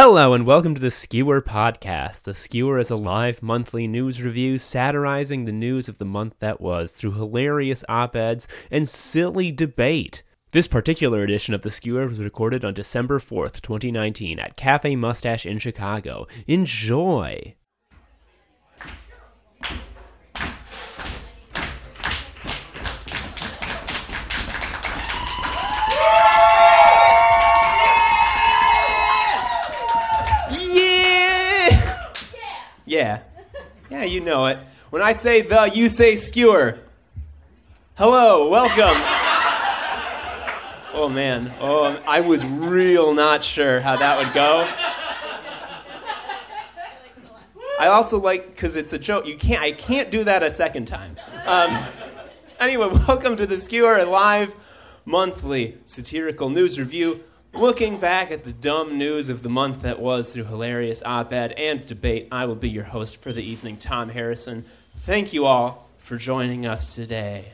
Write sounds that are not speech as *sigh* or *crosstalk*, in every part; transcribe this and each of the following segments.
Hello and welcome to the Skewer Podcast. The Skewer is a live monthly news review satirizing the news of the month that was through hilarious op eds and silly debate. This particular edition of The Skewer was recorded on December 4th, 2019, at Cafe Mustache in Chicago. Enjoy! Yeah. Yeah, you know it. When I say the, you say skewer. Hello, welcome. Oh man, oh, I was real not sure how that would go. I also like because it's a joke. You can't. I can't do that a second time. Um, anyway, *laughs* welcome to the Skewer live monthly satirical news review, looking back at the dumb news of the month that was through hilarious op-ed and debate. I will be your host for the evening, Tom Harrison. Thank you all for joining us today.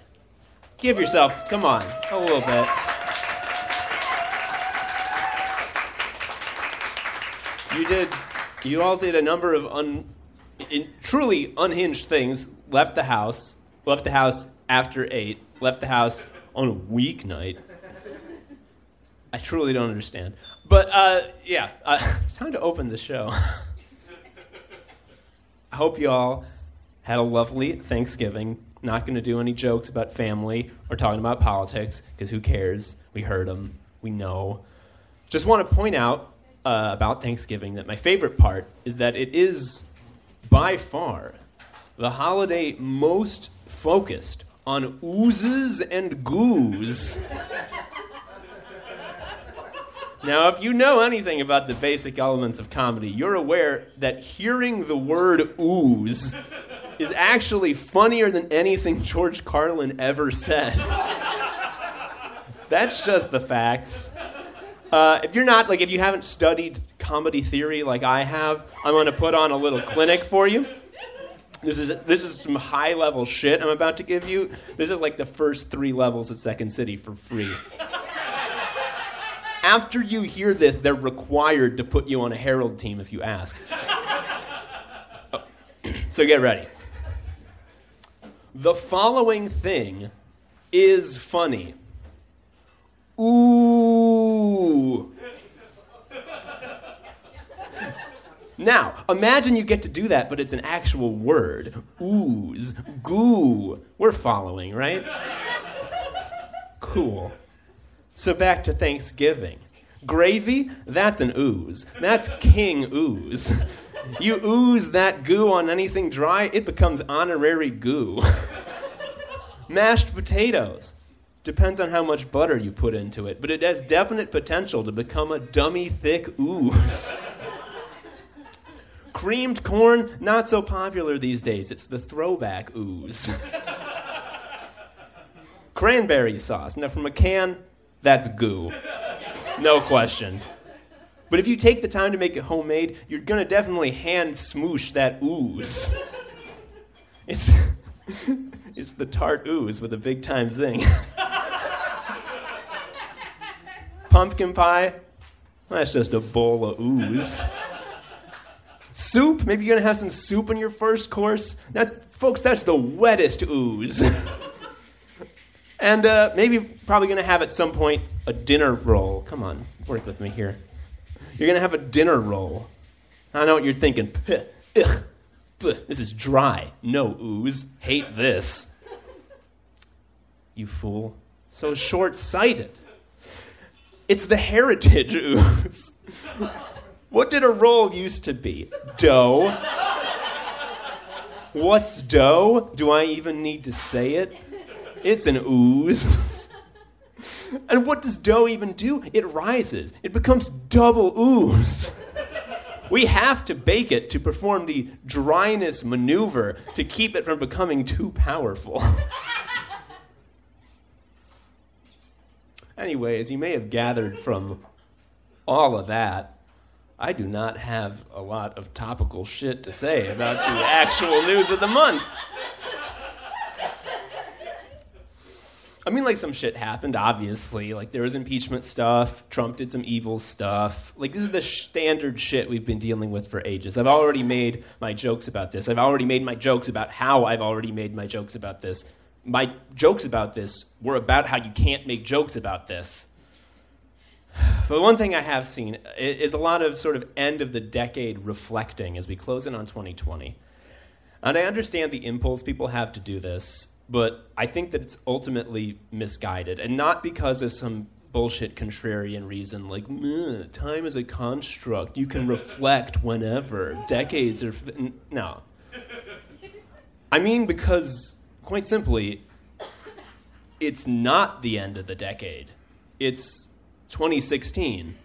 Give yourself, come on, a little bit. You did. You all did a number of un, in, truly unhinged things. Left the house. Left the house after eight. Left the house on a weeknight. I truly don't understand. But uh, yeah, uh, *laughs* it's time to open the show. *laughs* I hope you all had a lovely Thanksgiving. Not going to do any jokes about family or talking about politics because who cares? We heard them. We know. Just want to point out uh, about Thanksgiving that my favorite part is that it is by far the holiday most focused on oozes and goos. *laughs* now, if you know anything about the basic elements of comedy, you're aware that hearing the word ooze is actually funnier than anything George Carlin ever said. That's just the facts. Uh, if you're not like if you haven't studied comedy theory like I have, I'm going to put on a little clinic for you. This is this is some high level shit I'm about to give you. This is like the first three levels of Second City for free. After you hear this, they're required to put you on a Herald team if you ask. Oh, so get ready. The following thing is funny. Ooh. Now, imagine you get to do that, but it's an actual word. Ooze, goo. We're following, right? Cool. So back to Thanksgiving. Gravy, that's an ooze. That's king ooze. You ooze that goo on anything dry, it becomes honorary goo. *laughs* Mashed potatoes. Depends on how much butter you put into it, but it has definite potential to become a dummy thick ooze. *laughs* Creamed corn, not so popular these days. It's the throwback ooze. *laughs* Cranberry sauce. Now, from a can, that's goo. No question. But if you take the time to make it homemade, you're going to definitely hand smoosh that ooze. It's, *laughs* it's the tart ooze with a big time zing. Pumpkin pie, that's just a bowl of ooze. Soup, maybe you're gonna have some soup in your first course. That's, folks, that's the wettest ooze. *laughs* and uh, maybe probably gonna have at some point a dinner roll. Come on, work with me here. You're gonna have a dinner roll. I know what you're thinking. Ugh, this is dry. No ooze. Hate this. You fool. So short sighted. It's the heritage ooze. What did a roll used to be? Dough. What's dough? Do I even need to say it? It's an ooze. *laughs* and what does dough even do? It rises, it becomes double ooze. *laughs* We have to bake it to perform the dryness maneuver to keep it from becoming too powerful. *laughs* anyway, as you may have gathered from all of that, I do not have a lot of topical shit to say about the actual news of the month. I mean, like some shit happened, obviously. Like there was impeachment stuff. Trump did some evil stuff. Like this is the standard shit we've been dealing with for ages. I've already made my jokes about this. I've already made my jokes about how I've already made my jokes about this. My jokes about this were about how you can't make jokes about this. *sighs* But one thing I have seen is a lot of sort of end of the decade reflecting as we close in on 2020. And I understand the impulse people have to do this but I think that it's ultimately misguided, and not because of some bullshit contrarian reason like time is a construct. You can *laughs* reflect whenever. Decades are f- no. I mean because quite simply, it's not the end of the decade. It's 2016. *laughs*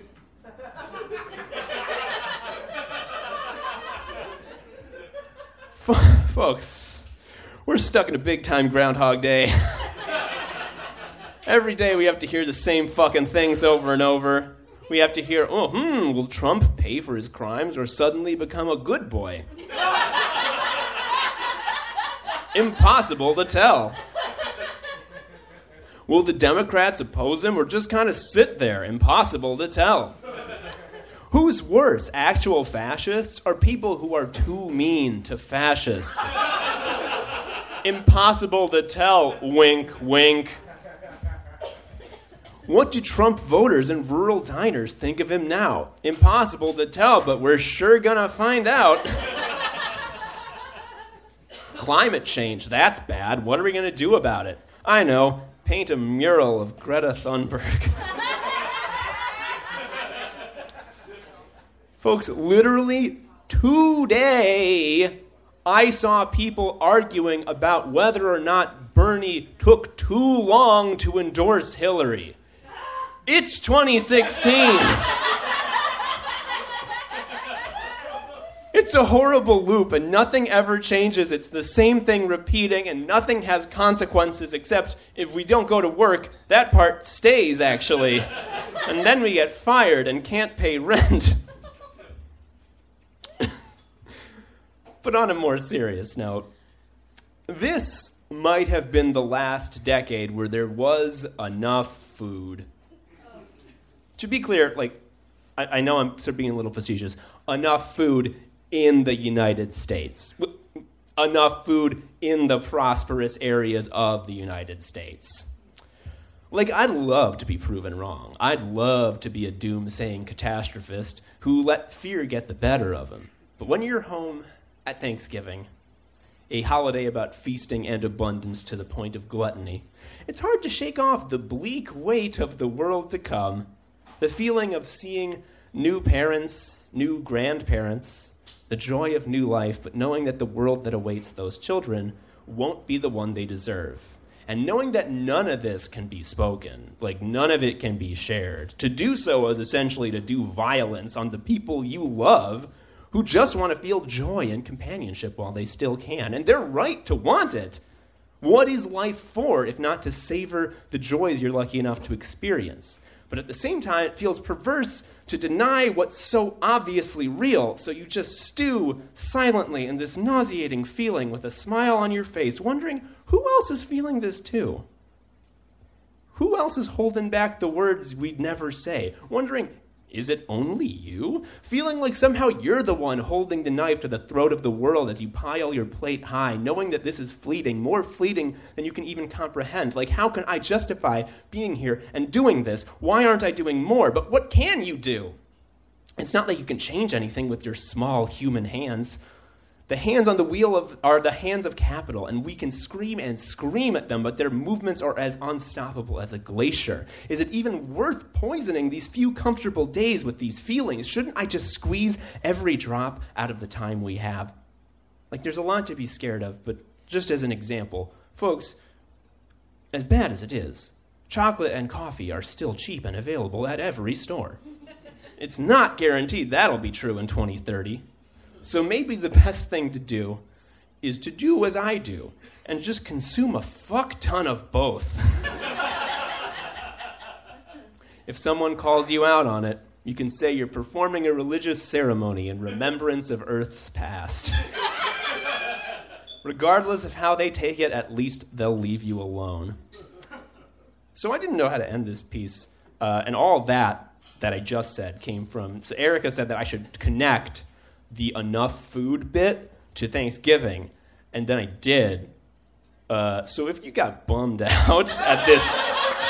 F- folks, we're stuck in a big time Groundhog Day. *laughs* Every day we have to hear the same fucking things over and over. We have to hear, oh, hmm, will Trump pay for his crimes or suddenly become a good boy? Impossible to tell. Will the Democrats oppose him or just kind of sit there? Impossible to tell. Who's worse, actual fascists or people who are too mean to fascists? Impossible to tell. Wink, wink. What do Trump voters and rural diners think of him now? Impossible to tell, but we're sure gonna find out. Climate change, that's bad. What are we gonna do about it? I know, paint a mural of Greta Thunberg. *laughs* Folks, literally today, I saw people arguing about whether or not Bernie took too long to endorse Hillary. It's 2016. It's a horrible loop, and nothing ever changes. It's the same thing repeating, and nothing has consequences except if we don't go to work, that part stays, actually. And then we get fired and can't pay rent. *laughs* But on a more serious note, this might have been the last decade where there was enough food. To be clear, like, I, I know I'm sort of being a little facetious, enough food in the United States. Enough food in the prosperous areas of the United States. Like, I'd love to be proven wrong. I'd love to be a doomsaying catastrophist who let fear get the better of him. But when you're home at Thanksgiving, a holiday about feasting and abundance to the point of gluttony, it's hard to shake off the bleak weight of the world to come, the feeling of seeing new parents, new grandparents, the joy of new life, but knowing that the world that awaits those children won't be the one they deserve. And knowing that none of this can be spoken, like none of it can be shared, to do so is essentially to do violence on the people you love who just want to feel joy and companionship while they still can. And they're right to want it. What is life for if not to savor the joys you're lucky enough to experience? But at the same time, it feels perverse to deny what's so obviously real, so you just stew silently in this nauseating feeling with a smile on your face, wondering who else is feeling this too? Who else is holding back the words we'd never say? Wondering, is it only you? Feeling like somehow you're the one holding the knife to the throat of the world as you pile your plate high, knowing that this is fleeting, more fleeting than you can even comprehend. Like, how can I justify being here and doing this? Why aren't I doing more? But what can you do? It's not like you can change anything with your small human hands. The hands on the wheel of, are the hands of capital, and we can scream and scream at them, but their movements are as unstoppable as a glacier. Is it even worth poisoning these few comfortable days with these feelings? Shouldn't I just squeeze every drop out of the time we have? Like, there's a lot to be scared of, but just as an example, folks, as bad as it is, chocolate and coffee are still cheap and available at every store. It's not guaranteed that'll be true in 2030. So maybe the best thing to do is to do as I do and just consume a fuck ton of both. *laughs* if someone calls you out on it, you can say you're performing a religious ceremony in remembrance of Earth's past. Regardless of how they take it, at least they'll leave you alone. So I didn't know how to end this piece, uh, and all that that I just said came from. So Erica said that I should connect the enough food bit to Thanksgiving, and then I did. Uh, so if you got bummed *laughs* out at this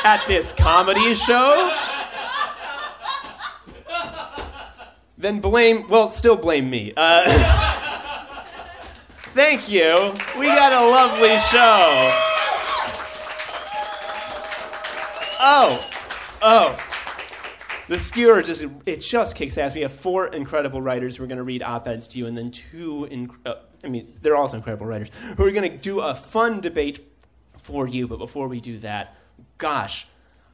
at this comedy show, then blame. Well, still blame me. Uh, *laughs* thank you. We got a lovely show. Oh, oh. The skewer just it just kicks ass. We have four incredible writers who are going to read op-eds to you, and then two. Inc- uh, I mean, they're also incredible writers who are going to do a fun debate for you. But before we do that, gosh,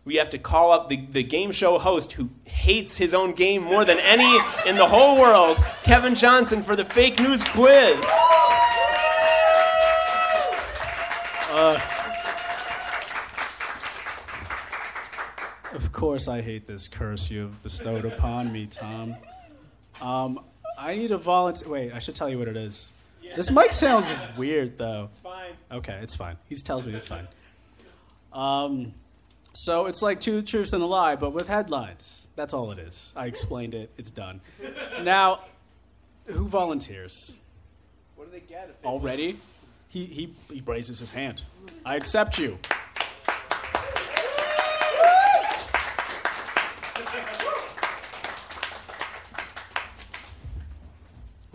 we have to call up the, the game show host who hates his own game more than any in the whole world, Kevin Johnson, for the fake news quiz. Course, I hate this curse you have bestowed upon me, Tom. Um, I need a volunteer. Wait, I should tell you what it is. This mic sounds weird, though. It's fine. Okay, it's fine. He tells me it's fine. Um, so it's like two truths and a lie, but with headlines. That's all it is. I explained it. It's done. Now, who volunteers? What do they get? If Already? He, he, he raises his hand. I accept you.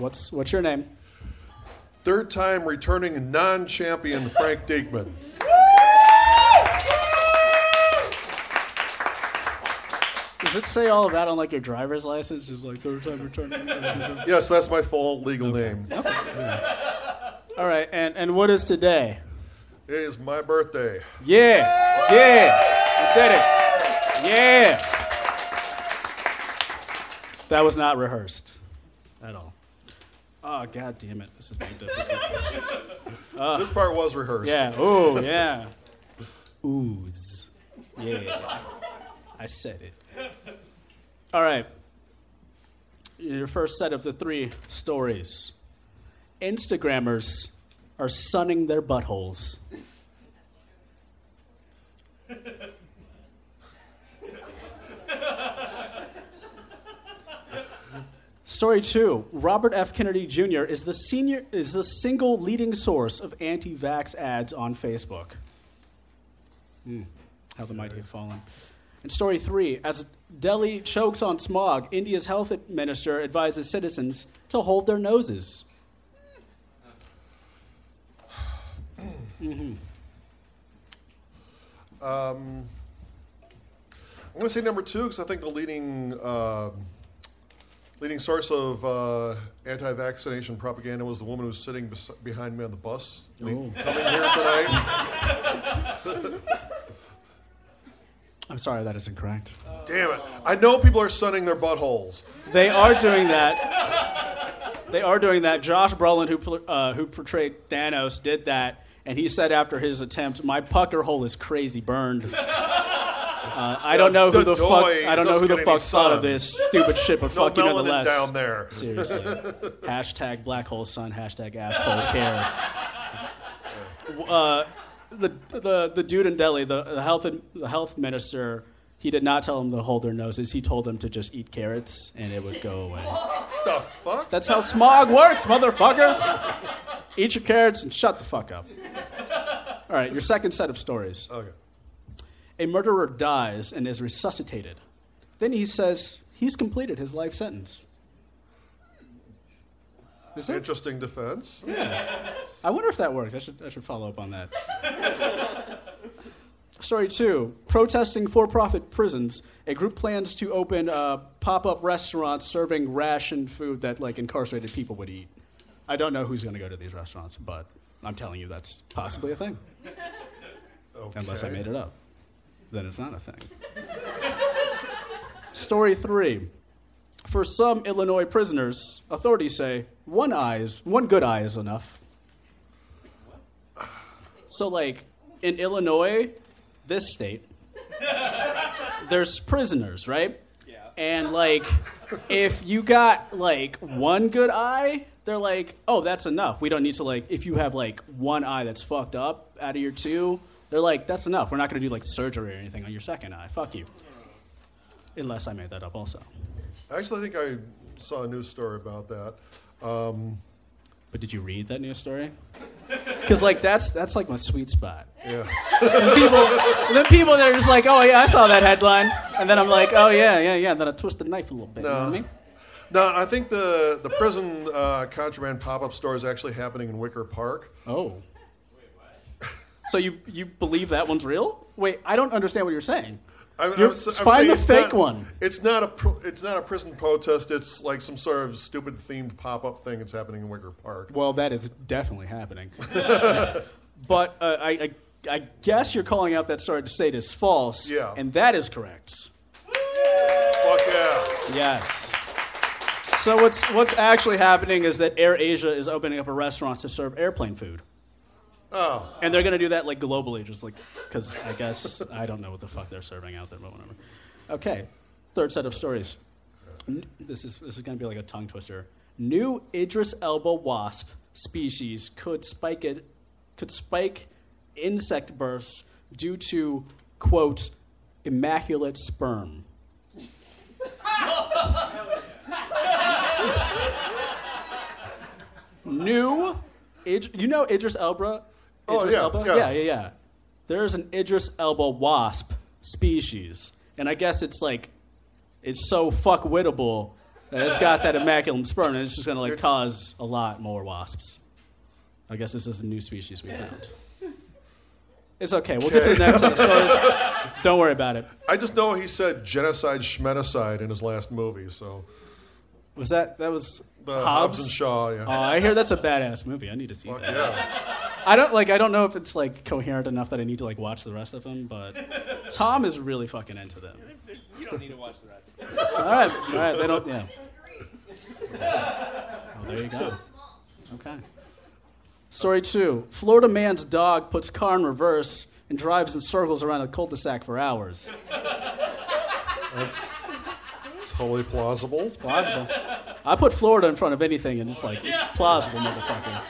What's, what's your name? Third time returning non champion Frank Diekman. Does it say all of that on like your driver's license? Just like third time returning. Yes, that's my full legal name. all right, and, and what is today? It is my birthday. Yeah, yeah, you did it. Yeah. That was not rehearsed at all. Oh, god damn it. This is being difficult. *laughs* This part was rehearsed. Yeah, Oh yeah. Ooze. Yeah. I said it. All right. Your first set of the three stories. Instagrammers are sunning their buttholes. Story two: Robert F. Kennedy Jr. is the senior is the single leading source of anti-vax ads on Facebook. Hmm. How the mighty have fallen. And story three: As Delhi chokes on smog, India's health minister advises citizens to hold their noses. Um, I'm going to say number two because I think the leading um leading source of uh, anti-vaccination propaganda was the woman who was sitting bes- behind me on the bus le- Oh. coming here tonight. *laughs* I'm sorry, that is incorrect. Damn it! I know people are sunning their buttholes. They are doing that. They are doing that. Josh Brolin, who uh, who portrayed Thanos, did that, and he said after his attempt, "My pucker hole is crazy burned." *laughs* Uh, I don't know who the fuck. I don't know who the fuck thought of this stupid shit, but No fuck you nonetheless. down there. Seriously. *laughs* hashtag black hole sun. Hashtag asshole care. Uh, the, the the dude in Delhi, the, the health the health minister, he did not tell them to hold their noses. He told them to just eat carrots and it would go away. the fuck? That's how smog works, motherfucker. Eat your carrots and shut the fuck up. All right, your second set of stories. Okay. A murderer dies and is resuscitated. Then he says he's completed his life sentence. Is that, Interesting defense. Yeah. I wonder if that works. I should, I should follow up on that. *laughs* Story two protesting for profit prisons. A group plans to open uh, pop up restaurants serving rationed food that like incarcerated people would eat. I don't know who's going to go to these restaurants, but I'm telling you that's possibly a thing. Okay. Unless I made it up. Then it's not a thing. *laughs* Story three. For some Illinois prisoners, authorities say one eye is one good eye is enough. So like in Illinois, this state, there's prisoners, right? Yeah. And like if you got like one good eye, they're like, "Oh, that's enough. We don't need to like if you have like one eye that's fucked up out of your two, They're like, that's enough. We're not going to do like surgery or anything on your second eye. Fuck you. Unless I made that up also. I actually, I think I saw a news story about that. Um, But did you read that news story? *laughs* Because like that's that's like my sweet spot. yeah. And people, and then people that are just like, oh yeah, I saw that headline, and then I'm like, oh yeah, yeah, yeah. And then I twist the knife a little bit. You know what I No. mean? No, I think the the prison uh, contraband pop up store is actually happening in Wicker Park. Oh. So you you believe that one's real? Wait, I don't understand what you're saying. I'm, You're- s- find the fake not- one. It's not a pro, it's not a prison protest. It's like some sort of stupid themed pop up thing that's happening in Wicker Park. Well, that is definitely happening. *laughs* *laughs* but uh, I, I I guess you're calling out that story to say it is false. Yeah. And that is correct. Fuck yeah! Yes. So what's what's actually happening is that Air Asia is opening up a restaurant to serve airplane food. Oh, And they're going to do that like globally, just like because I guess I don't know what the fuck they're serving out there, but whatever. Okay, third set of stories. N- This is this is going to be like a tongue twister. New Idris elba wasp species could spike it could spike insect births due to quote immaculate sperm. *laughs* New, Id- you know Idris Elba. Oh, Idris yeah, Elba? yeah. yeah, yeah, yeah. There's an Idris Elba wasp species, and I guess it's like it's so fuck wittable that it's got that immaculate sperm, and it's just gonna like cause a lot more wasps. I guess this is a new species we found. It's okay. We'll get to the next set of stories. Don't worry about it. I just know he said genocide schmeticide in his last movie. So Was that that was the Hobbs? Hobbs, and Shaw. Yeah. Oh, I hear that's a badass movie. I need to see Fuck that. yeah. I don't like. I don't know if it's like coherent enough that I need to like watch the rest of them. But Tom is really fucking into them. You don't need to watch the rest. All right, all right. They don't. Yeah. Oh, there you go. Okay. Story two: Florida man's dog puts car in reverse and drives in circles around a cul-de-sac for hours. That's totally plausible. It's Plausible. I put Florida in front of anything, and it's like it's plausible, motherfucker.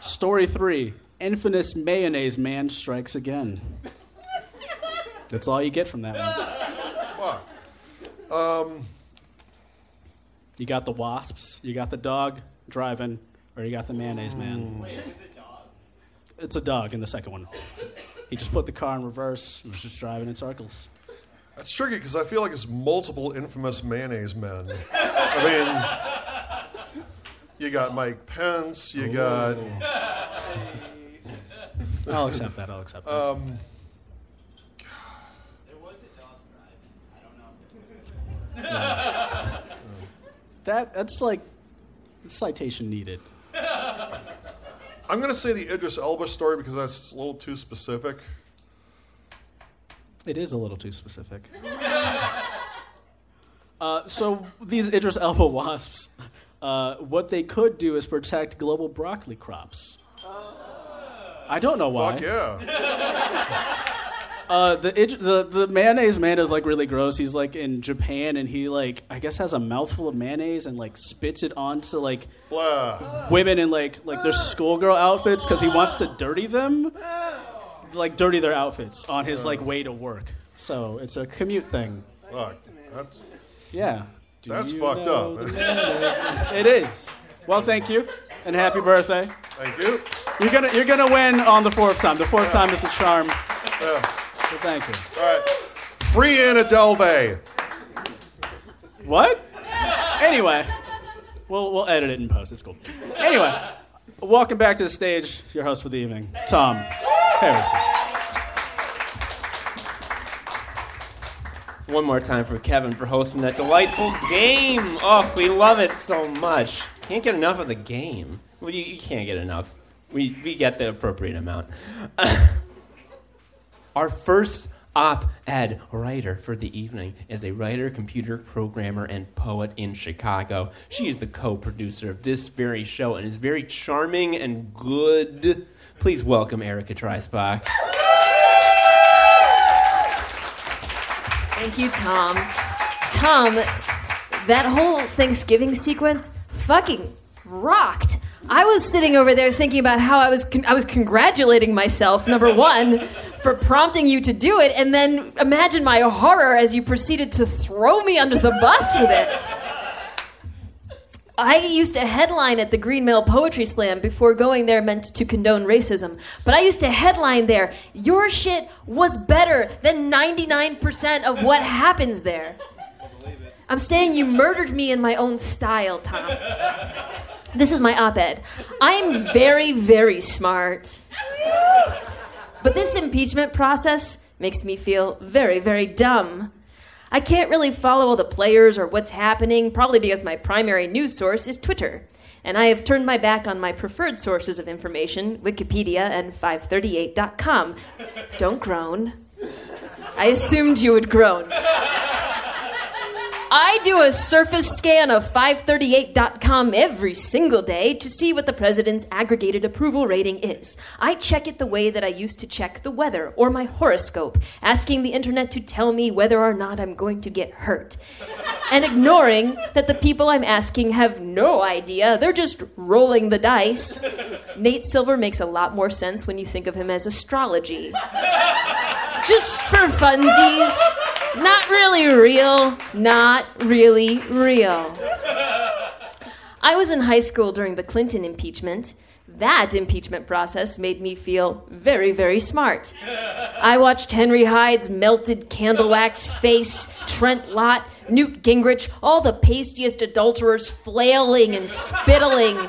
Story three: Infamous mayonnaise man strikes again. That's all you get from that one. Fuck. Um, you got the wasps, you got the dog driving, or you got the mayonnaise man. Hmm. It's a dog in the second one. He just put the car in reverse and was just driving in circles. That's tricky because I feel like it's multiple infamous mayonnaise men. I mean, you got Mike Pence. You got. I'll accept that. I'll accept that. Um, There was a dog drive. I don't know if it was. *laughs* that that's like citation needed. I'm going to say the Idris Elba story because that's a little too specific. It is a little too specific. *laughs* uh, so these Idris Elba wasps, uh, what they could do is protect global broccoli crops. I don't know why. Fuck yeah. *laughs* Uh, the, the the mayonnaise man is like really gross. He's like in Japan and he like I guess has a mouthful of mayonnaise and like spits it onto like Blah. women in like like their schoolgirl outfits because he wants to dirty them, like dirty their outfits on his like way to work. So it's a commute thing. Fuck. That's, Yeah. Do That's you fucked know up. the it is. Well, thank you and happy birthday. thank you. You're gonna you're gonna win on the fourth time. The fourth time is a charm. Yeah. So thank you. All right. Free Anna Delvey. What? Anyway, we'll we'll edit it in post. It's cool. Anyway, welcome back to the stage. Your host for the evening, Tom Harrison. One more time for Kevin for hosting that delightful game. Oh, we love it so much. Can't get enough of the game. Well, you, you can't get enough. We, we get the appropriate amount. *laughs* Our first op ed writer for the evening is a writer, computer programmer, and poet in Chicago. She is the co producer of this very show and is very charming and good. Please welcome Erica Dreisbach. Thank you, Tom. Tom, that whole Thanksgiving sequence, fucking rocked. I was sitting over there thinking about how I was con- I was congratulating myself number 1 for prompting you to do it and then imagine my horror as you proceeded to throw me under the bus with it. I used to headline at the Green Mill Poetry Slam before going there meant to condone racism. But I used to headline there, your shit was better than 99% of what happens there. I'm saying you murdered me in my own style, Tom. This is my op ed. I am very, very smart. But this impeachment process makes me feel very, very dumb. I can't really follow all the players or what's happening, probably because my primary news source is Twitter. And I have turned my back on my preferred sources of information, Wikipedia and 538.com. Don't groan. I assumed you would groan. I do a surface scan of 538.com every single day to see what the president's aggregated approval rating is. I check it the way that I used to check the weather or my horoscope, asking the internet to tell me whether or not I'm going to get hurt. And ignoring that the people I'm asking have no idea, they're just rolling the dice. Nate Silver makes a lot more sense when you think of him as astrology. Just for funsies. Not really real. Not really real. I was in high school during the Clinton impeachment. That impeachment process made me feel very, very smart. I watched Henry Hyde's melted candle wax face, Trent Lott, Newt Gingrich, all the pastiest adulterers flailing and spittling.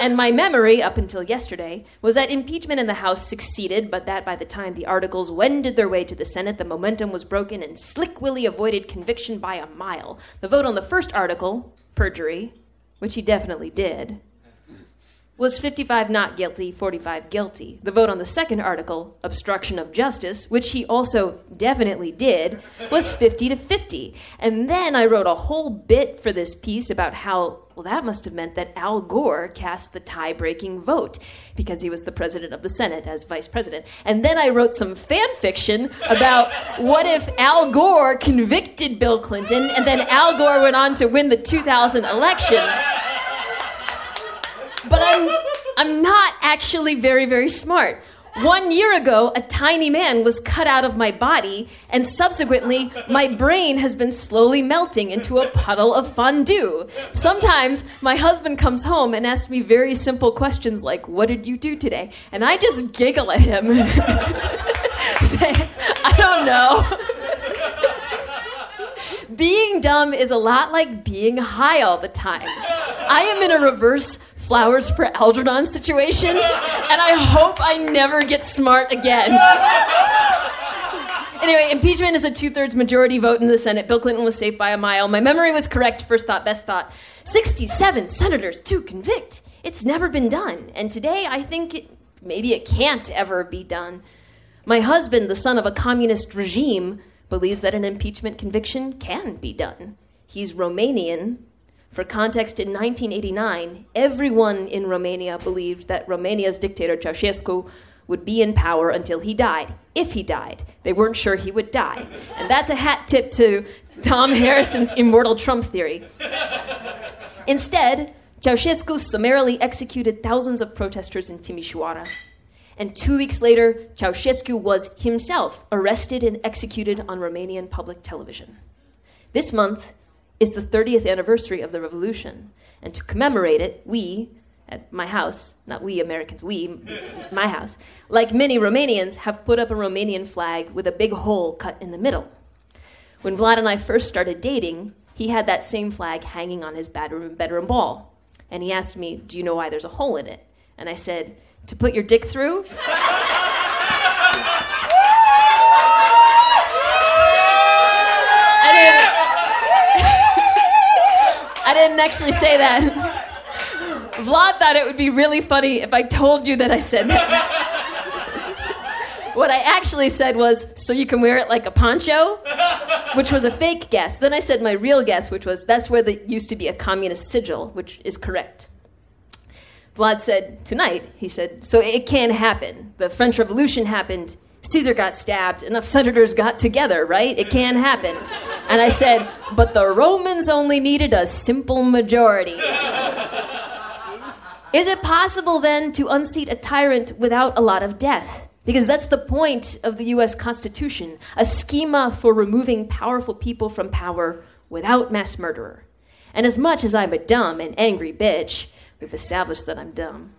And my memory, up until yesterday, was that impeachment in the House succeeded, but that by the time the articles wended their way to the Senate, the momentum was broken and Slick Willie avoided conviction by a mile. The vote on the first article, perjury, which he definitely did, was 55 not guilty, 45 guilty. The vote on the second article, obstruction of justice, which he also definitely did, was 50 to 50. And then I wrote a whole bit for this piece about how, well, that must have meant that Al Gore cast the tie breaking vote because he was the president of the Senate as vice president. And then I wrote some fan fiction about what if Al Gore convicted Bill Clinton and then Al Gore went on to win the 2000 election but I'm I'm not actually very very smart. One year ago, a tiny man was cut out of my body, and subsequently, my brain has been slowly melting into a puddle of fondue. Sometimes, my husband comes home and asks me very simple questions like, What did you do today? And I just giggle at him. *laughs* Say, I don't know. being dumb is a lot like being high all the time. I am in a reverse flowers for Algernon situation, and I hope I never get smart again. Anyway, impeachment is a two thirds majority vote in the Senate. Bill Clinton was safe by a mile. My memory was correct. First thought, best thought. 67 senators to convict. It's never been done. And today, I think it, maybe it can't ever be done. My husband, the son of a communist regime, believes that an impeachment conviction can be done. He's Romanian, for context, in 1989, everyone in Romania believed that Romania's dictator Ceausescu would be in power until he died. If he died, they weren't sure he would die. And that's a hat tip to Tom Harrison's immortal Trump theory. Instead, Ceausescu summarily executed thousands of protesters in Timișoara. And two weeks later, Ceausescu was himself arrested and executed on Romanian public television. This month, is the 30th anniversary of the revolution. And to commemorate it, we, at my house, not we Americans, we, *laughs* my house, like many Romanians, have put up a Romanian flag with a big hole cut in the middle. When Vlad and I first started dating, he had that same flag hanging on his bedroom, bedroom wall. And he asked me, Do you know why there's a hole in it? And I said, To put your dick through? *laughs* I didn't actually say that. Vlad thought it would be really funny if I told you that I said that. what I actually said was, so you can wear it like a poncho, which was a fake guess. Then I said my real guess, which was, that's where there used to be a communist sigil, which is correct. Vlad said, tonight, he said, so it can happen. The French Revolution happened. Caesar got stabbed. Enough senators got together, right? It can happen. And I said, but the Romans only needed a simple majority. Is it possible then to unseat a tyrant without a lot of death? Because that's the point of the US Constitution a schema for removing powerful people from power without mass murderer. And as much as I'm a dumb and angry bitch, we've established that I'm dumb.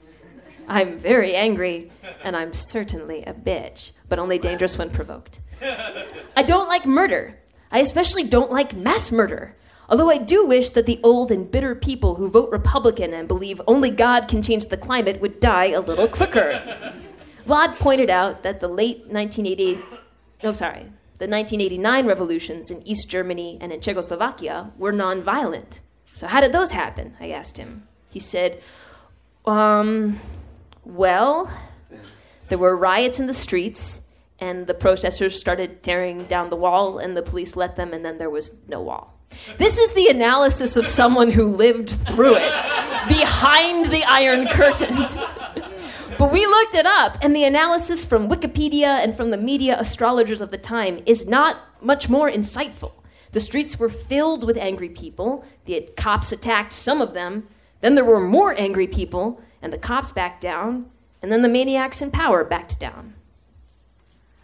I'm very angry, and I'm certainly a bitch, but only dangerous when provoked. I don't like murder. I especially don't like mass murder. Although I do wish that the old and bitter people who vote Republican and believe only God can change the climate would die a little quicker. *laughs* Vlad pointed out that the late 1980, no, sorry, the 1989 revolutions in East Germany and in Czechoslovakia were nonviolent. So how did those happen? I asked him. He said, um, well, there were riots in the streets, and the protesters started tearing down the wall, and the police let them, and then there was no wall. This is the analysis of someone who lived through it, behind the Iron Curtain. *laughs* but we looked it up, and the analysis from Wikipedia and from the media astrologers of the time is not much more insightful. The streets were filled with angry people, the cops attacked some of them, then there were more angry people, and the cops backed down, and then the maniacs in power backed down.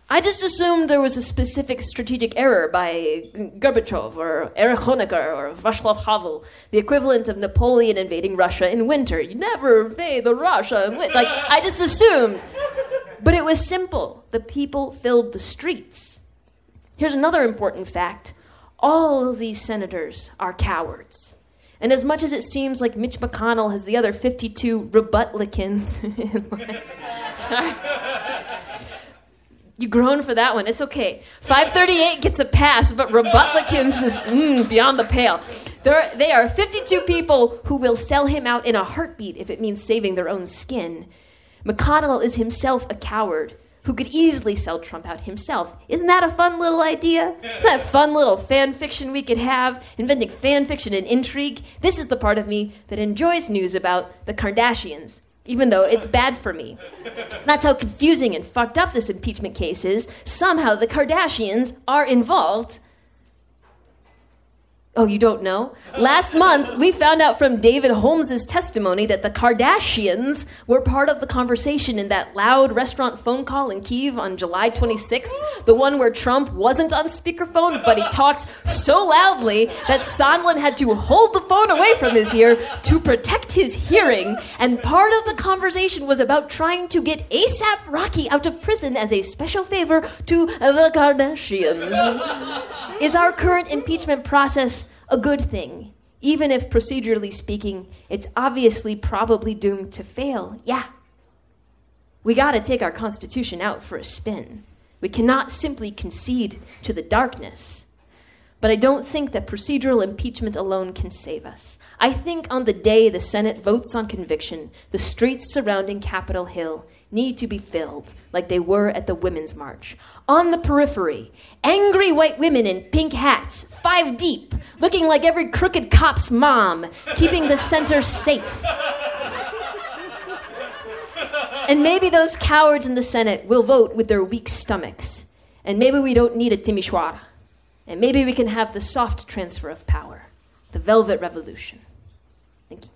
I just assumed there was a specific strategic error by Gorbachev or Erich Honecker or Václav Havel, the equivalent of Napoleon invading Russia in winter. You never invade the Russia in winter. Like, I just assumed. But it was simple. The people filled the streets. Here's another important fact all of these senators are cowards. And as much as it seems like Mitch McConnell has the other 52 rebutlicans, *laughs* *laughs* sorry. You groan for that one. It's okay. 538 gets a pass, but Rebutlicans is mm, beyond the pale. There, they are 52 people who will sell him out in a heartbeat if it means saving their own skin. McConnell is himself a coward who could easily sell Trump out himself. Isn't that a fun little idea? Isn't that fun little fan fiction we could have? Inventing fan fiction and intrigue? This is the part of me that enjoys news about the Kardashians even though it's bad for me. That's how confusing and fucked up this impeachment case is. Somehow the Kardashians are involved Oh, you don't know? Last month, we found out from David Holmes' testimony that the Kardashians were part of the conversation in that loud restaurant phone call in Kiev on July 26th, the one where Trump wasn't on speakerphone, but he talks so loudly that Sondland had to hold the phone away from his ear to protect his hearing. And part of the conversation was about trying to get ASAP Rocky out of prison as a special favor to the Kardashians. Is our current impeachment process a good thing, even if procedurally speaking, it's obviously probably doomed to fail. Yeah. We got to take our Constitution out for a spin. We cannot simply concede to the darkness. But I don't think that procedural impeachment alone can save us. I think on the day the Senate votes on conviction, the streets surrounding Capitol Hill need to be filled like they were at the Women's March. On the periphery, angry white women in pink hats, five deep, looking like every crooked cop's mom, keeping the center safe. and maybe those cowards in the Senate will vote with their weak stomachs. And maybe we don't need a Timisoara. And maybe we can have the soft transfer of power, the Velvet Revolution. Thank you.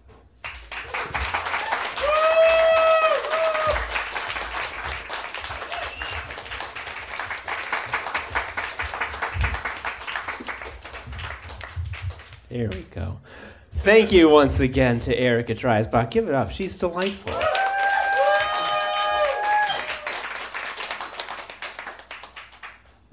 There we go. Thank you once again to Erica Dreisbach. Give it up. She's delightful.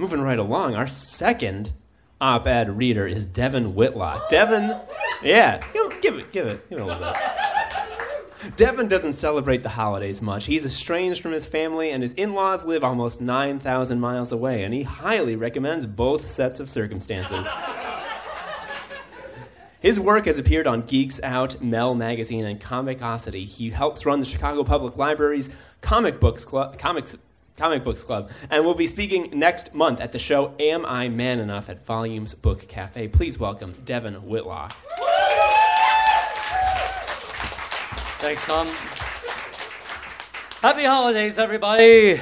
Moving right along, our second op ed reader is Devin Whitlock. Devin, yeah, give it, give it, give it a little bit. Devin doesn't celebrate the holidays much. He's estranged from his family, and his in laws live almost 9,000 miles away, and he highly recommends both sets of circumstances. His work has appeared on Geeks Out, Mel Magazine, and Comicosity. He helps run the Chicago Public Library's Comic Books Club, Comics, Comic Books Club, and we'll be speaking next month at the show Am I Man Enough at Volumes Book Cafe. Please welcome Devin Whitlock. Thanks, Tom. Happy holidays, everybody!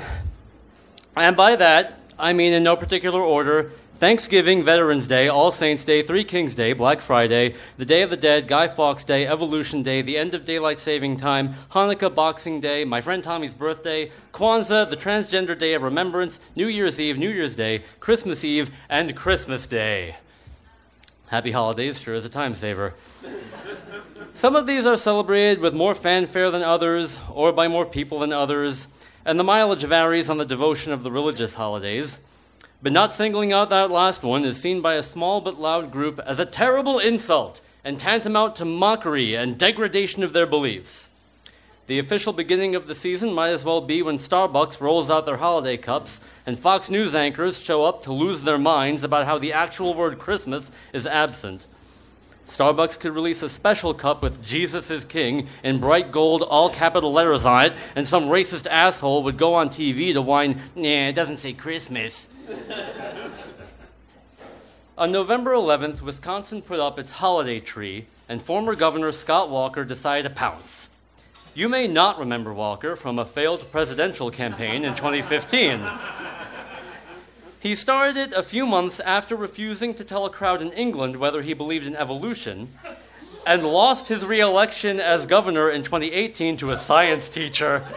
And by that, I mean in no particular order Thanksgiving, Veterans Day, All Saints Day, Three Kings Day, Black Friday, the Day of the Dead, Guy Fawkes Day, Evolution Day, the end of daylight saving time, Hanukkah, Boxing Day, my friend Tommy's birthday, Kwanzaa, the Transgender Day of Remembrance, New Year's Eve, New Year's Day, Christmas Eve, and Christmas Day. Happy holidays sure is a time saver. Some of these are celebrated with more fanfare than others, or by more people than others, and the mileage varies on the devotion of the religious holidays. But not singling out that last one is seen by a small but loud group as a terrible insult and tantamount to mockery and degradation of their beliefs. The official beginning of the season might as well be when Starbucks rolls out their holiday cups and Fox News anchors show up to lose their minds about how the actual word Christmas is absent. Starbucks could release a special cup with Jesus is King in bright gold, all capital letters on it, and some racist asshole would go on TV to whine, nah, it doesn't say Christmas. *laughs* On November 11th, Wisconsin put up its holiday tree, and former Governor Scott Walker decided to pounce. You may not remember Walker from a failed presidential campaign in 2015. He started a few months after refusing to tell a crowd in England whether he believed in evolution, and lost his re election as governor in 2018 to a science teacher. *laughs*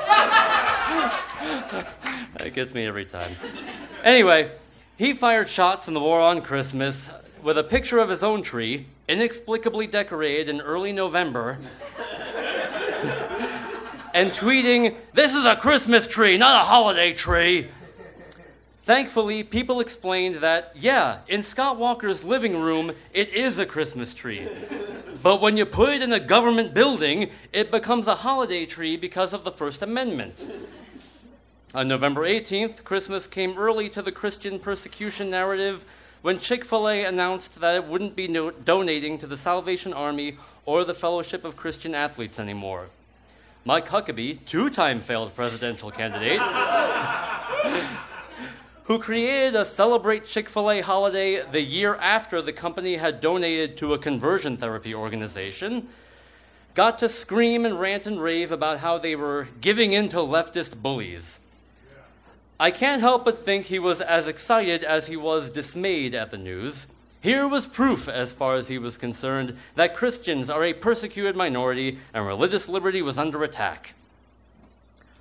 that gets me every time. Anyway, he fired shots in the war on Christmas with a picture of his own tree, inexplicably decorated in early November, *laughs* and tweeting, This is a Christmas tree, not a holiday tree. Thankfully, people explained that, yeah, in Scott Walker's living room, it is a Christmas tree. *laughs* But when you put it in a government building, it becomes a holiday tree because of the First Amendment. On November 18th, Christmas came early to the Christian persecution narrative when Chick fil A announced that it wouldn't be no- donating to the Salvation Army or the Fellowship of Christian Athletes anymore. Mike Huckabee, two time failed presidential candidate, *laughs* who created a Celebrate Chick fil A holiday the year after the company had donated to a conversion therapy organization, got to scream and rant and rave about how they were giving in to leftist bullies. I can't help but think he was as excited as he was dismayed at the news. Here was proof, as far as he was concerned, that Christians are a persecuted minority and religious liberty was under attack.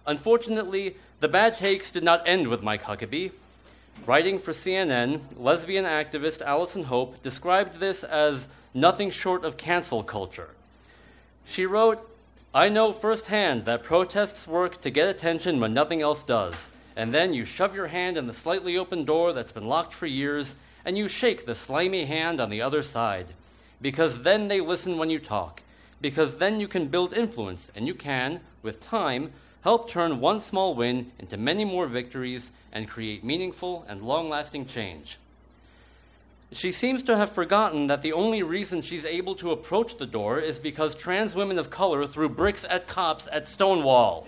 Unfortunately, the bad takes did not end with Mike Huckabee. Writing for CNN, lesbian activist Allison Hope described this as nothing short of cancel culture. She wrote, I know firsthand that protests work to get attention when nothing else does and then you shove your hand in the slightly open door that's been locked for years, and you shake the slimy hand on the other side. Because then they listen when you talk. Because then you can build influence, and you can, with time, help turn one small win into many more victories and create meaningful and long lasting change. She seems to have forgotten that the only reason she's able to approach the door is because trans women of color threw bricks at cops at Stonewall.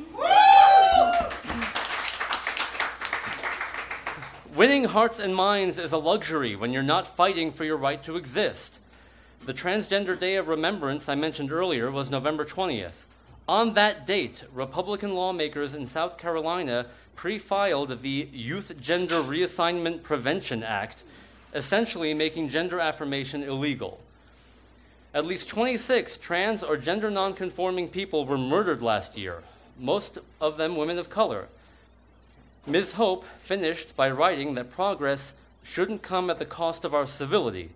Winning hearts and minds is a luxury when you're not fighting for your right to exist. The Transgender Day of Remembrance I mentioned earlier was November 20th. On that date, Republican lawmakers in South Carolina pre filed the Youth Gender Reassignment Prevention Act, essentially making gender affirmation illegal. At least 26 trans or gender nonconforming people were murdered last year, most of them women of color. Ms. Hope finished by writing that progress shouldn't come at the cost of our civility,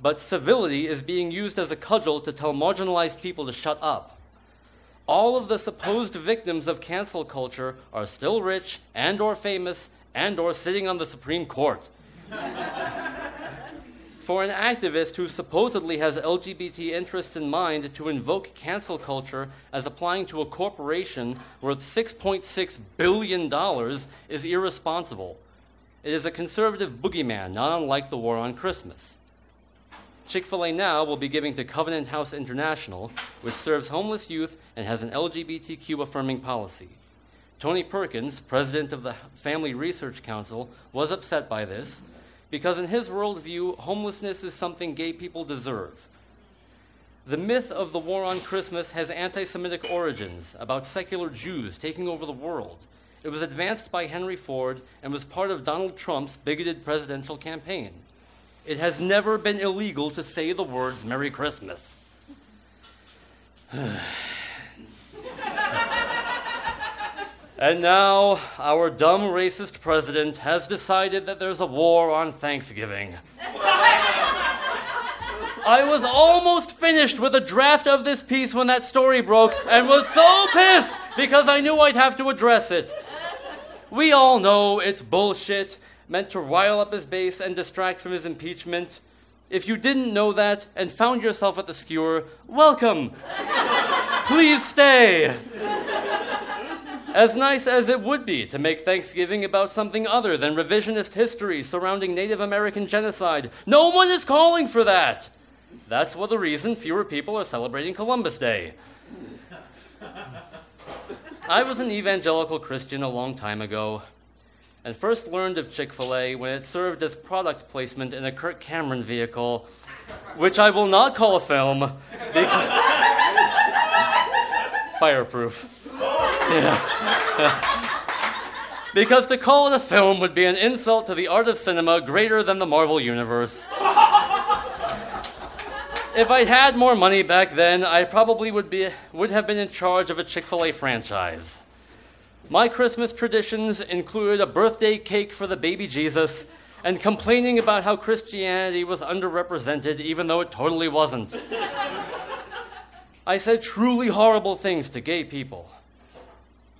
but civility is being used as a cudgel to tell marginalized people to shut up. All of the supposed victims of cancel culture are still rich and or famous and or sitting on the Supreme Court. *laughs* For an activist who supposedly has LGBT interests in mind to invoke cancel culture as applying to a corporation worth $6.6 billion is irresponsible. It is a conservative boogeyman, not unlike the war on Christmas. Chick fil A now will be giving to Covenant House International, which serves homeless youth and has an LGBTQ affirming policy. Tony Perkins, president of the Family Research Council, was upset by this because, in his worldview, homelessness is something gay people deserve. The myth of the war on Christmas has anti Semitic origins about secular Jews taking over the world. It was advanced by Henry Ford and was part of Donald Trump's bigoted presidential campaign. It has never been illegal to say the words Merry Christmas. *sighs* and now, our dumb racist president has decided that there's a war on Thanksgiving. *laughs* I was almost finished with a draft of this piece when that story broke and was so pissed because I knew I'd have to address it. We all know it's bullshit, meant to rile up his base and distract from his impeachment. If you didn't know that and found yourself at the skewer, welcome. *laughs* Please stay. As nice as it would be to make Thanksgiving about something other than revisionist history surrounding Native American genocide, no one is calling for that. That's of the reason fewer people are celebrating Columbus Day. I was an evangelical Christian a long time ago, and first learned of Chick fil A when it served as product placement in a Kirk Cameron vehicle, which I will not call a film. *laughs* Fireproof. *laughs* Because to call it a film would be an insult to the art of cinema greater than the Marvel Universe. If I'd had more money back then, I probably would, be, would have been in charge of a Chick fil A franchise. My Christmas traditions included a birthday cake for the baby Jesus and complaining about how Christianity was underrepresented, even though it totally wasn't. I said truly horrible things to gay people.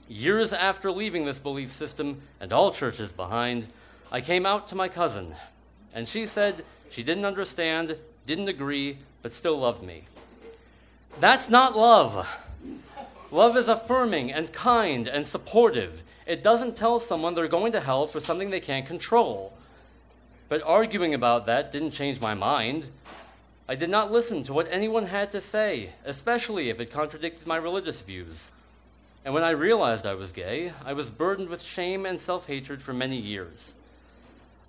Years after leaving this belief system and all churches behind, I came out to my cousin, and she said she didn't understand, didn't agree, but still loved me. That's not love. Love is affirming and kind and supportive. It doesn't tell someone they're going to hell for something they can't control. But arguing about that didn't change my mind. I did not listen to what anyone had to say, especially if it contradicted my religious views. And when I realized I was gay, I was burdened with shame and self hatred for many years.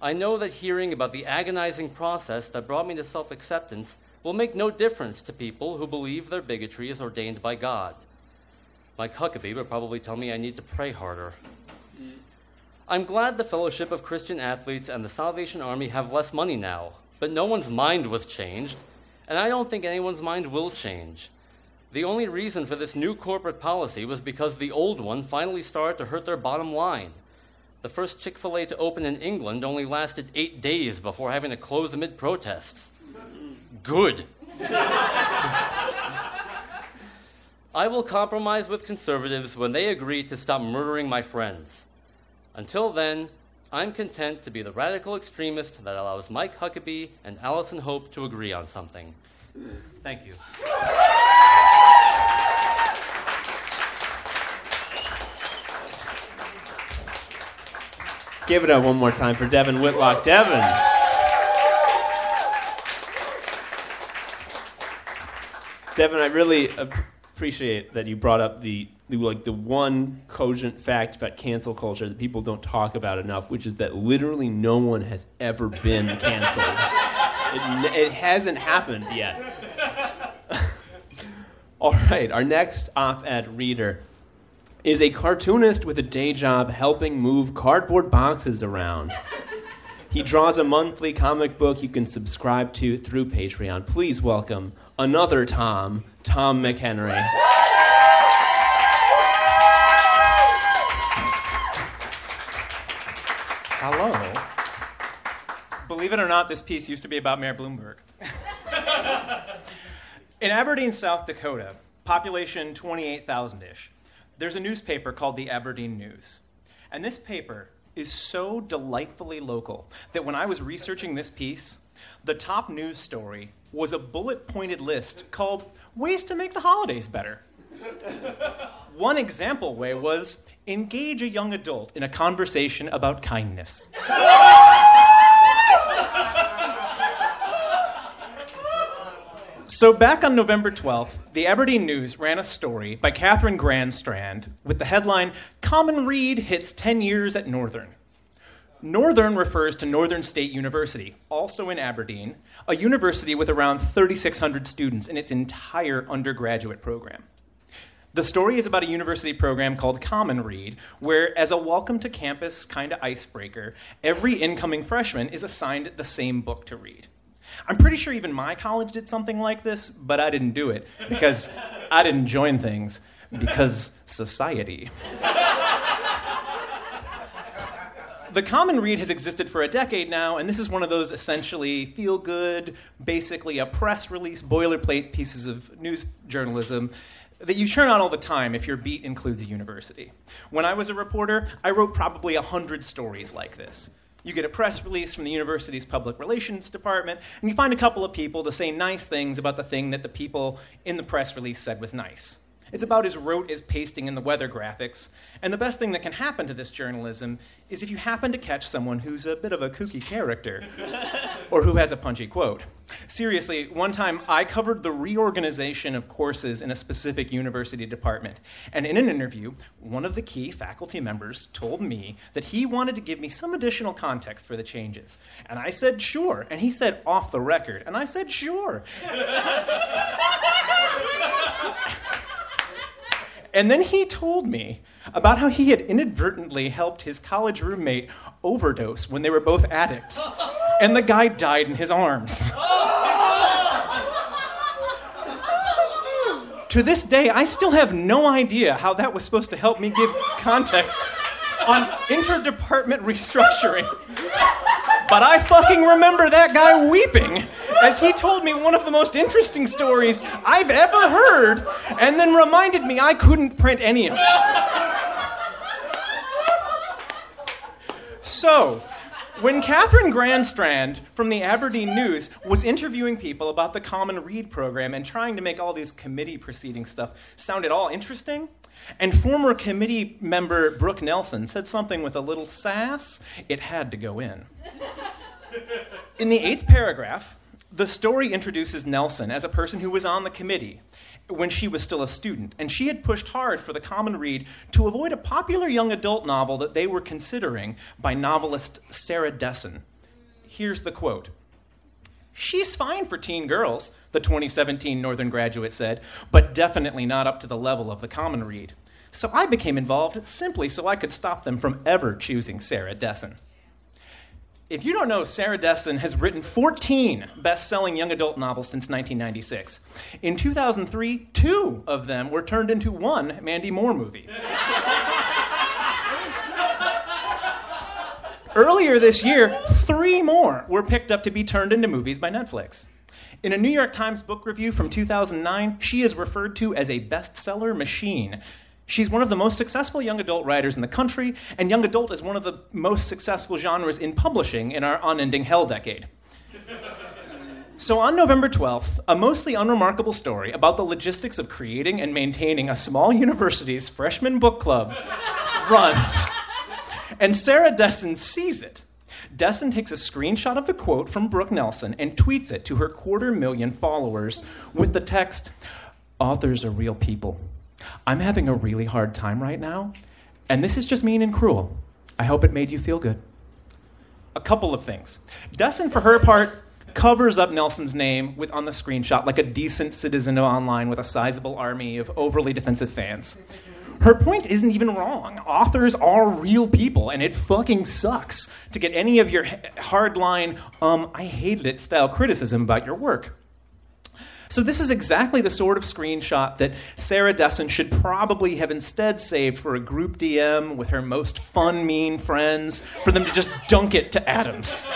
I know that hearing about the agonizing process that brought me to self acceptance will make no difference to people who believe their bigotry is ordained by God. Mike Huckabee would probably tell me I need to pray harder. Mm. I'm glad the Fellowship of Christian Athletes and the Salvation Army have less money now, but no one's mind was changed, and I don't think anyone's mind will change. The only reason for this new corporate policy was because the old one finally started to hurt their bottom line. The first Chick fil A to open in England only lasted eight days before having to close amid protests. Mm. Good. *laughs* I will compromise with conservatives when they agree to stop murdering my friends. Until then, I'm content to be the radical extremist that allows Mike Huckabee and Allison Hope to agree on something. Thank you. Give it up one more time for Devin Whitlock. Devin. Devin, I really uh, appreciate that you brought up the, the like the one cogent fact about cancel culture that people don't talk about enough, which is that literally no one has ever been canceled. *laughs* it, it hasn't happened yet. *laughs* All right, our next op-ed reader is a cartoonist with a day job helping move cardboard boxes around. He draws a monthly comic book you can subscribe to through Patreon. Please welcome another Tom, Tom McHenry. Hello. Believe it or not, this piece used to be about Mayor Bloomberg. *laughs* In Aberdeen, South Dakota, population 28,000 ish, there's a newspaper called the Aberdeen News. And this paper is so delightfully local that when I was researching this piece, the top news story was a bullet pointed list called Ways to Make the Holidays Better. *laughs* One example way was engage a young adult in a conversation about kindness. So, back on November 12th, the Aberdeen News ran a story by Catherine Grandstrand with the headline Common Read Hits 10 Years at Northern. Northern refers to Northern State University, also in Aberdeen, a university with around 3,600 students in its entire undergraduate program. The story is about a university program called Common Read, where, as a welcome to campus kind of icebreaker, every incoming freshman is assigned the same book to read. I'm pretty sure even my college did something like this, but I didn't do it because *laughs* I didn't join things because society. *laughs* the common read has existed for a decade now, and this is one of those essentially feel good, basically a press release, boilerplate pieces of news journalism that you churn on all the time if your beat includes a university. When I was a reporter, I wrote probably 100 stories like this. You get a press release from the university's public relations department, and you find a couple of people to say nice things about the thing that the people in the press release said was nice. It's about as rote as pasting in the weather graphics. And the best thing that can happen to this journalism is if you happen to catch someone who's a bit of a kooky character *laughs* or who has a punchy quote. Seriously, one time I covered the reorganization of courses in a specific university department. And in an interview, one of the key faculty members told me that he wanted to give me some additional context for the changes. And I said, sure. And he said, off the record. And I said, sure. *laughs* *laughs* And then he told me about how he had inadvertently helped his college roommate overdose when they were both addicts. *laughs* And the guy died in his arms. *laughs* to this day, I still have no idea how that was supposed to help me give context on *laughs* interdepartment restructuring. But I fucking remember that guy weeping as he told me one of the most interesting stories I've ever heard and then reminded me I couldn't print any of it. So, when Catherine Grandstrand from the Aberdeen News was interviewing people about the Common Read program and trying to make all these committee proceeding stuff sound at all interesting, and former committee member Brooke Nelson said something with a little sass, it had to go in. In the eighth paragraph, the story introduces Nelson as a person who was on the committee when she was still a student, and she had pushed hard for the common read to avoid a popular young adult novel that they were considering by novelist Sarah Dessen. Here's the quote She's fine for teen girls, the 2017 Northern graduate said, but definitely not up to the level of the common read. So I became involved simply so I could stop them from ever choosing Sarah Dessen. If you don't know, Sarah Dessen has written 14 best selling young adult novels since 1996. In 2003, two of them were turned into one Mandy Moore movie. *laughs* Earlier this year, three more were picked up to be turned into movies by Netflix. In a New York Times book review from 2009, she is referred to as a bestseller machine. She's one of the most successful young adult writers in the country, and young adult is one of the most successful genres in publishing in our unending hell decade. So, on November 12th, a mostly unremarkable story about the logistics of creating and maintaining a small university's freshman book club *laughs* runs. And Sarah Dessen sees it. Dessen takes a screenshot of the quote from Brooke Nelson and tweets it to her quarter million followers with the text Authors are real people. I'm having a really hard time right now, and this is just mean and cruel. I hope it made you feel good. A couple of things. Dessen, for her part, covers up Nelson's name with on the screenshot like a decent citizen of online with a sizable army of overly defensive fans. Her point isn't even wrong. Authors are real people, and it fucking sucks to get any of your hardline, um, I hated it style criticism about your work. So this is exactly the sort of screenshot that Sarah Dessen should probably have instead saved for a group DM with her most fun, mean friends for them to just dunk it to Adams.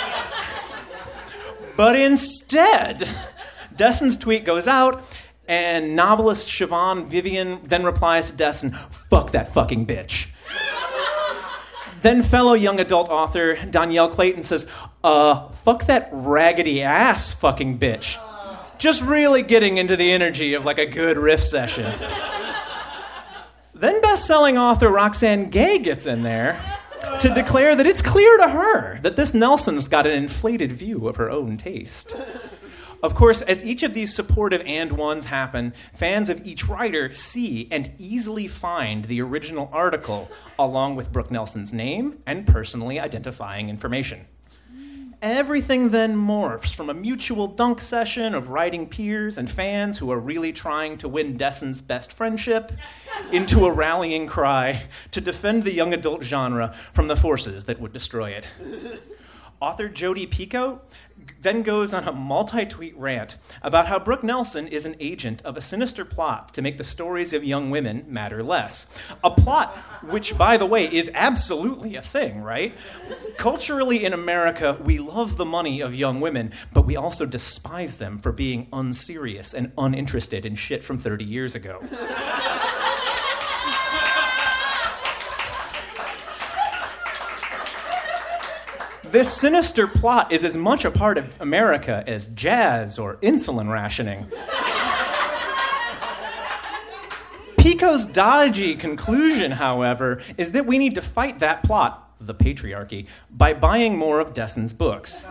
but instead, Dessen's tweet goes out, and novelist Siobhan Vivian then replies to Dessen, fuck that fucking bitch. then fellow young adult author Dhonielle Clayton says, uh, fuck that raggedy ass fucking bitch just really getting into the energy of like a good riff session. then best-selling author Roxane Gay gets in there to declare that it's clear to her that this Nelson's got an inflated view of her own taste. Of course, as each of these supportive and ones happen, fans of each writer see and easily find the original article along with Brooke Nelson's name and personally identifying information. Everything then morphs from a mutual dunk session of writing peers and fans who are really trying to win Dessen's best friendship into a rallying cry to defend the young adult genre from the forces that would destroy it. Author Jodi Picoult then goes on a multi tweet rant about how Brooke Nelson is an agent of a sinister plot to make the stories of young women matter less. A plot which, by the way, is absolutely a thing, right? Culturally in America, we love the money of young women, but we also despise them for being unserious and uninterested in shit from 30 years ago. This sinister plot is as much a part of America as jazz or insulin rationing. Picoult's dodgy conclusion, however, is that we need to fight that plot, the patriarchy, by buying more of Dessen's books.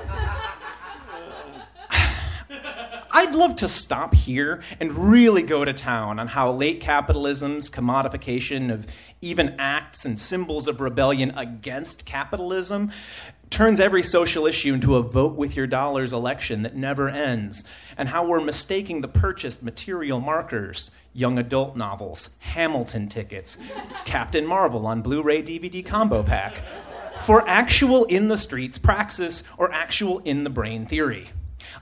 I'd love to stop here and really go to town on how late capitalism's commodification of even acts and symbols of rebellion against capitalism turns every social issue into a vote with your dollars election that never ends, and how we're mistaking the purchased material markers, young adult novels, Hamilton tickets, *laughs* Captain Marvel on Blu ray DVD combo pack, for actual in the streets praxis or actual in the brain theory.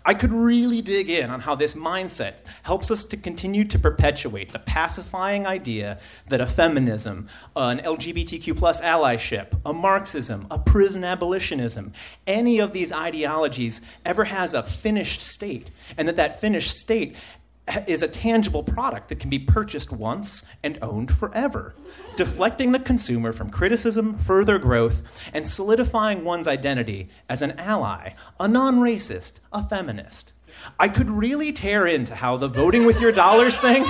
I could really dig in on how this mindset helps us to continue to perpetuate the pacifying idea that a feminism, an LGBTQ plus allyship, a Marxism, a prison abolitionism, any of these ideologies ever has a finished state, and that that finished state is a tangible product that can be purchased once and owned forever, deflecting the consumer from criticism, further growth, and solidifying one's identity as an ally, a non racist, a feminist. I could really tear into how the voting with your dollars thing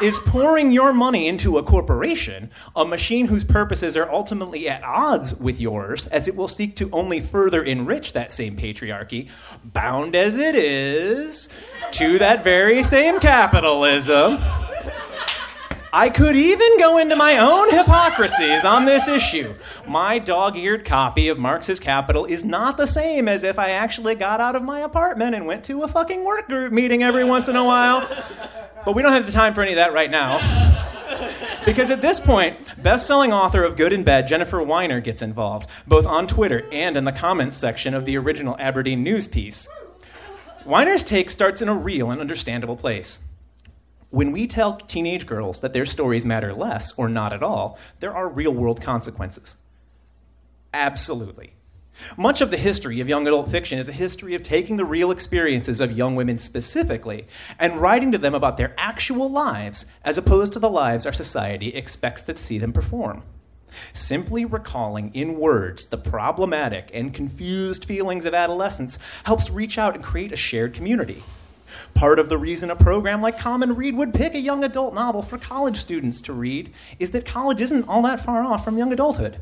is pouring your money into a corporation, a machine whose purposes are ultimately at odds with yours, as it will seek to only further enrich that same patriarchy, bound as it is to that very same capitalism. I could even go into my own hypocrisies on this issue. My dog eared copy of Marx's Capital is not the same as if I actually got out of my apartment and went to a fucking work group meeting every once in a while. But we don't have the time for any of that right now. Because at this point, best selling author of Good and Bad, Jennifer Weiner, gets involved, both on Twitter and in the comments section of the original Aberdeen News piece. Weiner's take starts in a real and understandable place. When we tell teenage girls that their stories matter less or not at all, there are real world consequences. Absolutely. Much of the history of young adult fiction is a history of taking the real experiences of young women specifically and writing to them about their actual lives as opposed to the lives our society expects to see them perform. Simply recalling in words the problematic and confused feelings of adolescence helps reach out and create a shared community. Part of the reason a program like Common Read would pick a young adult novel for college students to read is that college isn't all that far off from young adulthood.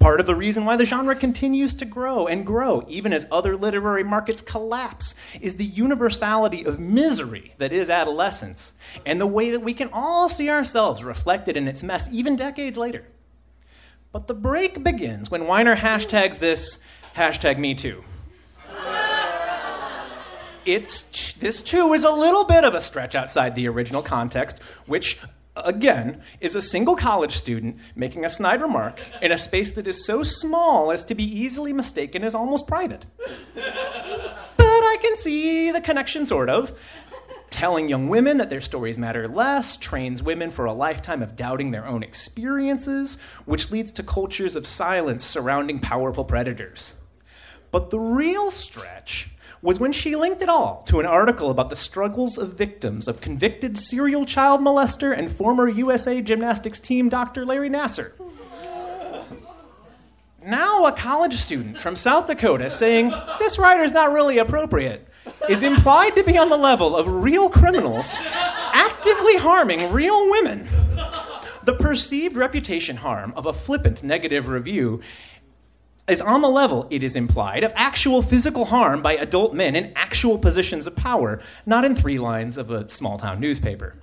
Part of the reason why the genre continues to grow and grow, even as other literary markets collapse, is the universality of misery that is adolescence and the way that we can all see ourselves reflected in its mess even decades later. But the break begins when Weiner hashtags this hashtag me too it's this too is a little bit of a stretch outside the original context, which again is a single college student making a snide remark in a space that is so small as to be easily mistaken as almost private. but I can see the connection, sort of. Telling young women that their stories matter less trains women for a lifetime of doubting their own experiences, which leads to cultures of silence surrounding powerful predators. But the real stretch was when she linked it all to an article about the struggles of victims of convicted serial child molester and former USA gymnastics team Dr. Larry Nassar. Now, a college student from South Dakota saying this writer's not really appropriate is implied to be on the level of real criminals actively harming real women. The perceived reputation harm of a flippant negative review is on the level, it is implied, of actual physical harm by adult men in actual positions of power, not in three lines of a small town newspaper.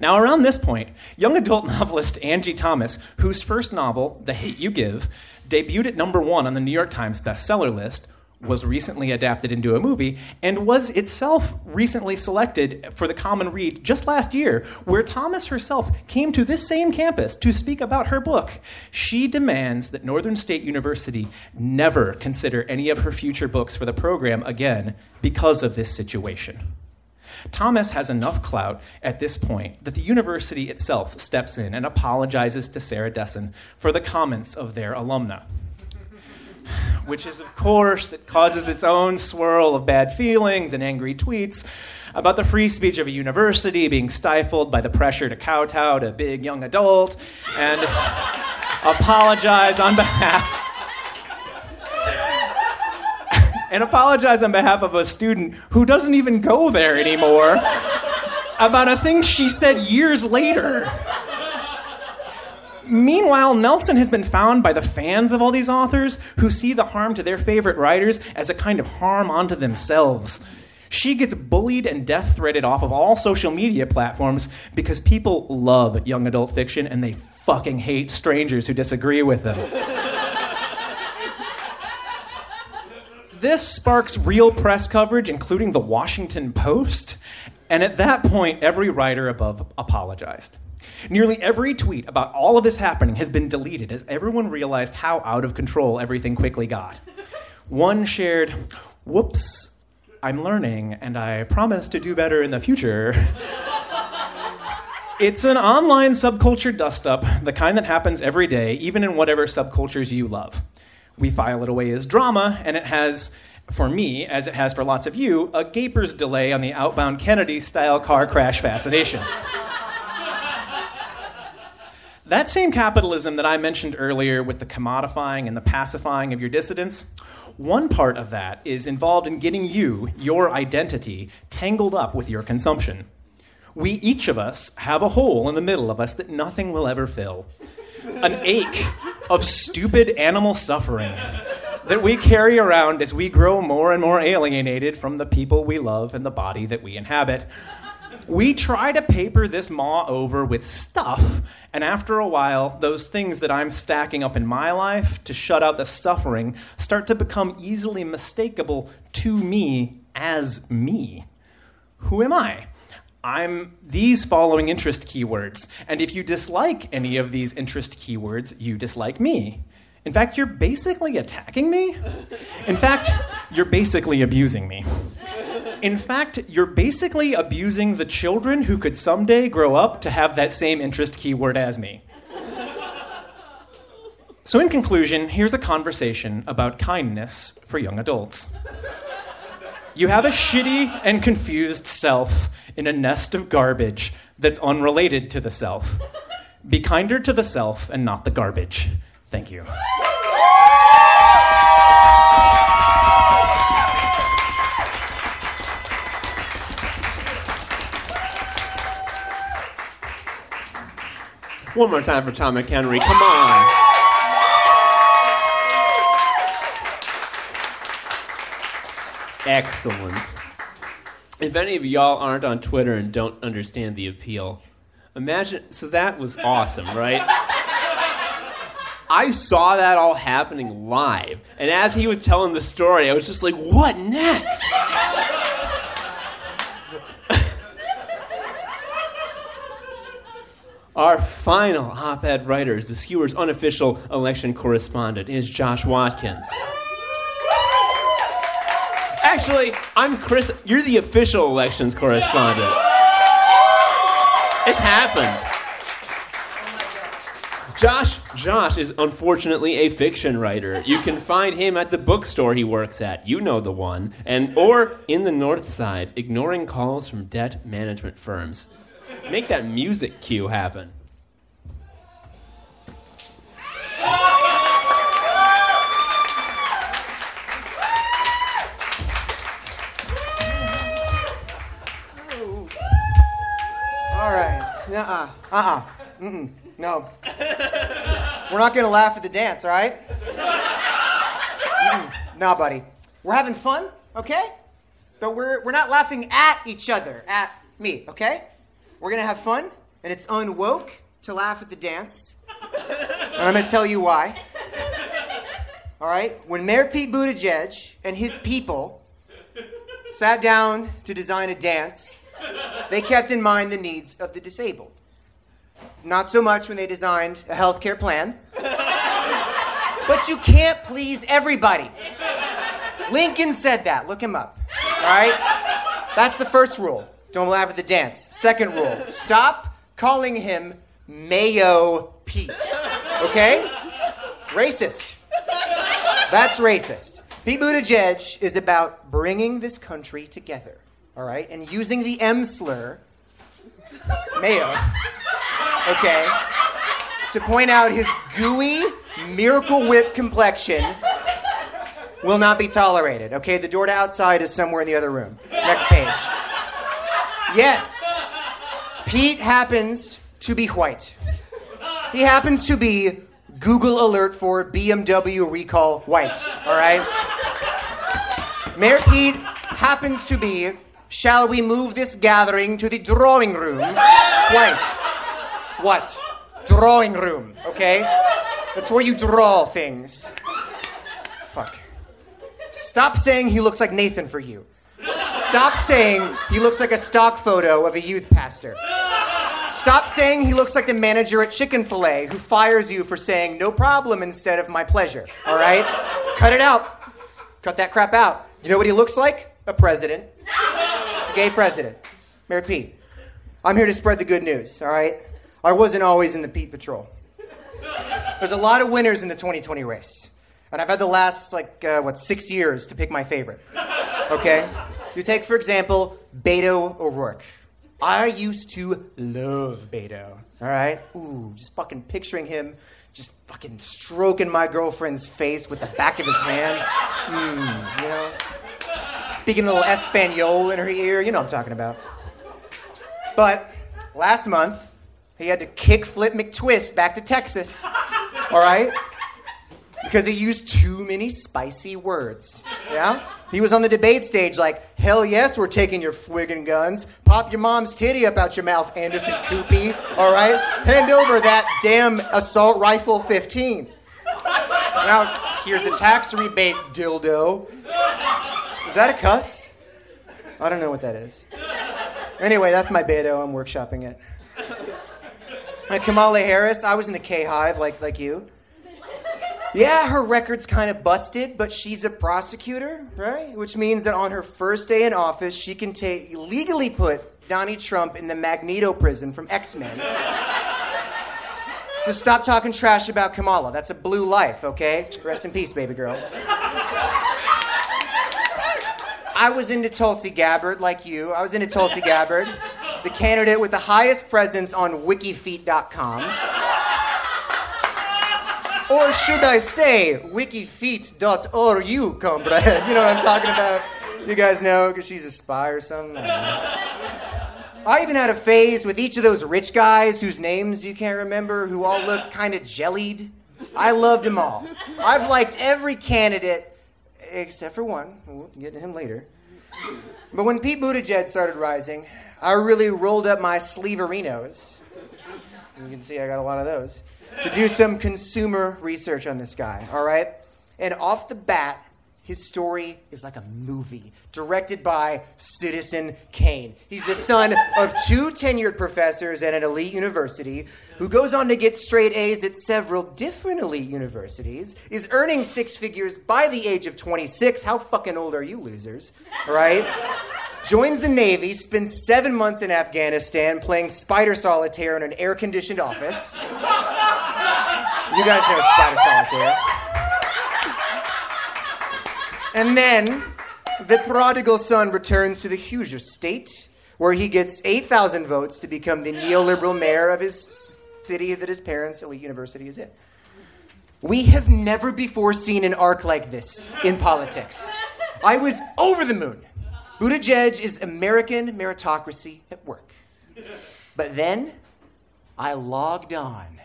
Now, around this point, young adult *laughs* novelist Angie Thomas, whose first novel, The Hate You Give, debuted at number one on the New York Times bestseller list, was recently adapted into a movie and was itself recently selected for the Common Read just last year, where Thomas herself came to this same campus to speak about her book. She demands that Northern State University never consider any of her future books for the program again because of this situation. Thomas has enough clout at this point that the university itself steps in and apologizes to Sarah Dessen for the comments of their alumna which is, of course, it causes its own swirl of bad feelings and angry tweets about the free speech of a university being stifled by the pressure to kowtow to a big young adult and apologize on behalf. *laughs* and apologize on behalf of a student who doesn't even go there anymore about a thing she said years later. Meanwhile, Nelson has been found by the fans of all these authors who see the harm to their favorite writers as a kind of harm onto themselves. She gets bullied and death threatened off of all social media platforms because people love young adult fiction and they fucking hate strangers who disagree with them. this sparks real press coverage, including the Washington Post, and at that point, every writer above apologized. Nearly every tweet about all of this happening has been deleted as everyone realized how out of control everything quickly got. One shared, Whoops, I'm learning, and I promise to do better in the future. *laughs* it's an online subculture dust up, the kind that happens every day, even in whatever subcultures you love. We file it away as drama, and it has for me, as it has for lots of you, a gaper's delay on the outbound Kennedy style car crash fascination. That same capitalism that I mentioned earlier with the commodifying and the pacifying of your dissidents, one part of that is involved in getting you, your identity, tangled up with your consumption. We, each of us, have a hole in the middle of us that nothing will ever fill. An ache of stupid animal suffering that we carry around as we grow more and more alienated from the people we love and the body that we inhabit we try to paper this maw over with stuff, and after a while, those things that I'm stacking up in my life to shut out the suffering start to become easily mistakable to me as me. Who am I? I'm these following interest keywords, and if you dislike any of these interest keywords, you dislike me. In fact, you're basically attacking me. In fact, you're basically abusing me. In fact, you're basically abusing the children who could someday grow up to have that same interest keyword as me. So, in conclusion, here's a conversation about kindness for young adults. You have a shitty and confused self in a nest of garbage that's unrelated to the self. Be kinder to the self and not the garbage. Thank you. One more time for Tom McHenry. Come on. Excellent. If any of y'all aren't on Twitter and don't understand the appeal, imagine. So that was awesome, right? I saw that all happening live. And as he was telling the story, I was just like, what next? Our final op ed writer the Skewer's unofficial election correspondent, is Josh Watkins. Actually, I'm Chris. You're the official elections correspondent. It's happened. Josh Josh is unfortunately a fiction writer. You can find him at the bookstore he works at. You know the one. And or in the North Side, ignoring calls from debt management firms. Make that music cue happen. All right. Uh-uh. Uh-uh. Mm-mm. No. We're not going to laugh at the dance, all right? No, buddy. We're having fun, okay? But we're, we're not laughing at each other, at me, okay? We're going to have fun, and it's unwoke to laugh at the dance. And I'm going to tell you why. All right? When Mayor Pete Buttigieg and his people sat down to design a dance, they kept in mind the needs of the disabled. Not so much when they designed a health care plan. But you can't please everybody. Lincoln said that. Look him up. All right? That's the first rule. Don't laugh at the dance. Second rule stop calling him Mayo Pete. Okay? Racist. That's racist. Pete Buttigieg is about bringing this country together, all right, and using the M slur, Mayo, okay, to point out his gooey Miracle Whip complexion will not be tolerated. Okay, the door to outside is somewhere in the other room. Next page. Yes, Pete happens to be white. He happens to be Google alert for BMW recall white. All right. Mayor Pete happens to be. Shall we move this gathering to the drawing room? White. What? Drawing room. Okay. That's where you draw things. Fuck. Stop saying he looks like Nathan for you. Stop saying he looks like a stock photo of a youth pastor. Stop saying he looks like the manager at Chicken Filet who fires you for saying no problem instead of my pleasure. All right? Cut it out. Cut that crap out. You know what he looks like? A president. A gay president. Mayor Pete. I'm here to spread the good news, all right? I wasn't always in the Pete Patrol. There's a lot of winners in the 2020 race. And I've had the last, like, uh, what, six years to pick my favorite. Okay? You take, for example, Beto O'Rourke. I used to love Beto. All right? Ooh, just fucking picturing him just fucking stroking my girlfriend's face with the back of his hand. Mm, you know? Speaking a little Espanol in her ear. You know what I'm talking about. But last month, he had to kick Flip McTwist back to Texas. All right? Because he used too many spicy words. Yeah? He was on the debate stage like, hell yes, we're taking your friggin' guns. Pop your mom's titty up out your mouth, Anderson Coopy. All right? Hand over that damn assault rifle 15. Now, here's a tax rebate, dildo. Is that a cuss? I don't know what that is. Anyway, that's my Beto. Oh, I'm workshopping it. Kamala Harris, I was in the K Hive like, like you. Yeah, her record's kind of busted, but she's a prosecutor, right? Which means that on her first day in office, she can take legally put Donnie Trump in the Magneto prison from X Men. so stop talking trash about Kamala. That's a blue life, okay? Rest in peace, baby girl. I was into Tulsi Gabbard, like you. I was into Tulsi Gabbard, the candidate with the highest presence on wikifeet.com. Or should I say, wikifeet.ru, comrade? You know what I'm talking about? You guys know, because she's a spy or something? I, even had a phase with each of those rich guys whose names you can't remember, who all look kind of jellied. I loved them all. I've liked every candidate except for one. We'll get to him later. But when Pete Buttigieg started rising, I really rolled up my sleeverinos. You can see I got a lot of those. To do some consumer research on this guy, all right? And off the bat, his story is like a movie directed by Citizen Kane. He's the son of two tenured professors at an elite university who goes on to get straight A's at several different elite universities, is earning six figures by the age of 26. How fucking old are you, losers? Right? Joins the Navy, spends seven months in Afghanistan playing spider solitaire in an air conditioned office. You guys know spider solitaire. And then the prodigal son returns to the Hoosier state, where he gets 8,000 votes to become the neoliberal mayor of his city that his parents' elite university is in. We have never before seen an arc like this in politics. I was over the moon. Buttigieg is American meritocracy at work. But then I logged on.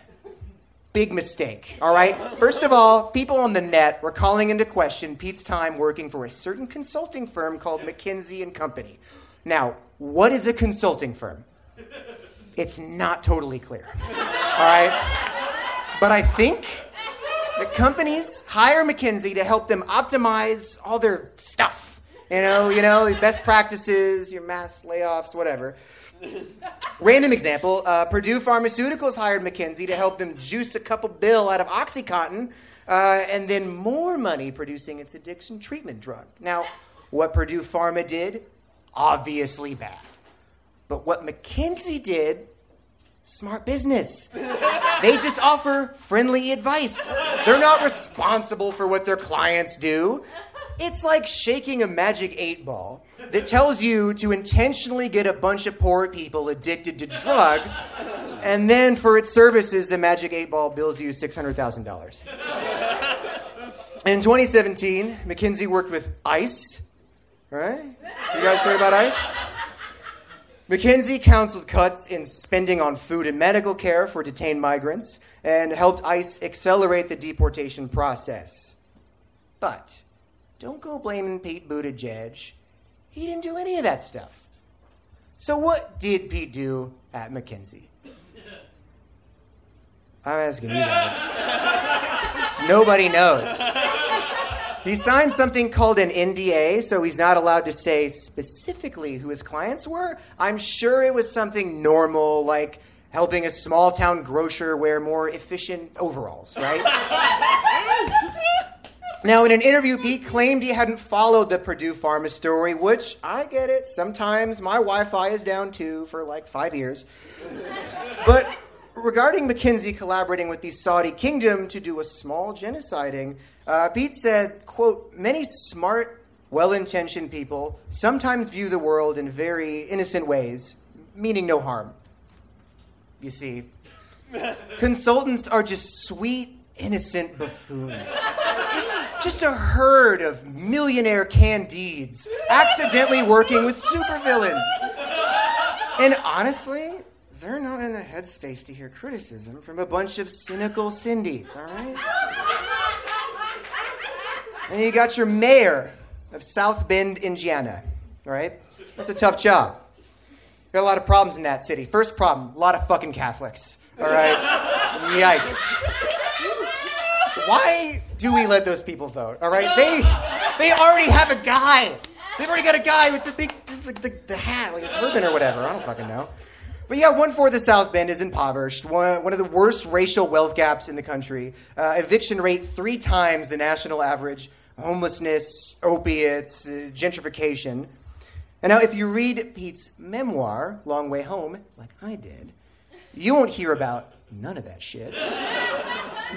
Big mistake, all right? First of all, people on the net were calling into question Pete's time working for a certain consulting firm called McKinsey and Company. Now, what is a consulting firm? It's not totally clear. All right? But I think that companies hire McKinsey to help them optimize all their stuff. You know, you know, best practices, your mass layoffs, whatever. *laughs* Random example: uh, Purdue Pharmaceuticals hired McKinsey to help them juice a couple bill out of OxyContin, uh, and then more money producing its addiction treatment drug. Now, what Purdue Pharma did, obviously bad. But what McKinsey did, smart business. They just offer friendly advice. They're not responsible for what their clients do. It's like shaking a magic eight ball that tells you to intentionally get a bunch of poor people addicted to drugs, and then for its services, the magic eight ball bills you $600,000. In 2017, McKinsey worked with ICE, right? You guys heard about ICE? McKinsey counseled cuts in spending on food and medical care for detained migrants and helped ICE accelerate the deportation process. But don't go blaming Pete Buttigieg. He didn't do any of that stuff. So, what did Pete do at McKinsey? I'm asking you guys. *laughs* Nobody knows. He signed something called an NDA, so he's not allowed to say specifically who his clients were. I'm sure it was something normal, like helping a small town grocer wear more efficient overalls, right? *laughs* now, in an interview, Pete claimed he hadn't followed the Purdue Pharma story, which I get it. Sometimes my Wi Fi is down too for like five years. But regarding McKinsey collaborating with the Saudi kingdom to do a small genociding, uh, Pete said, quote, many smart, well-intentioned people sometimes view the world in very innocent ways, meaning no harm. You see, *laughs* consultants are just sweet, innocent buffoons. Just, just a herd of millionaire candides accidentally working with supervillains. And honestly, they're not in the headspace to hear criticism from a bunch of cynical Cindy's, all right? And you got your mayor of South Bend, Indiana, all right? That's a tough job. Got a lot of problems in that city. First problem, a lot of fucking Catholics, all right? Yikes. Why do we let those people vote, all right? They, they already have a guy. They've already got a guy with the big, the, the, the hat, like a turban or whatever. I don't fucking know. But yeah, one fourth of South Bend is impoverished, one, one of the worst racial wealth gaps in the country. Uh, eviction rate three times the national average, homelessness, opiates, uh, gentrification. And now, if you read Pete's memoir, Long Way Home, like I did, you won't hear about none of that shit.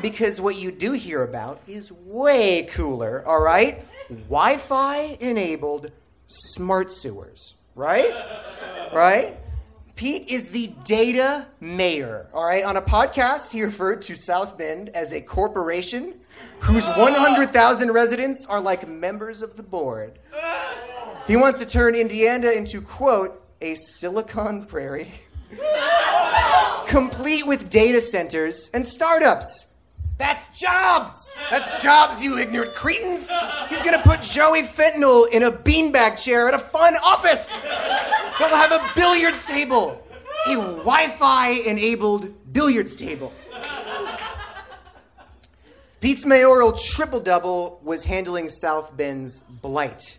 because what you do hear about is way cooler, all right? Wi Fi enabled smart sewers, right? Right? Pete is the data mayor. All right. On a podcast, he referred to South Bend as a corporation whose 100,000 residents are like members of the board. He wants to turn Indiana into, quote, a Silicon Prairie, *laughs* complete with data centers and startups. That's jobs! That's jobs, you ignorant cretins! He's gonna put Joey Fentanyl in a beanbag chair at a fun office! They'll have a billiards table! A Wi Fi enabled billiards table. Pete's mayoral triple double was handling South Bend's blight.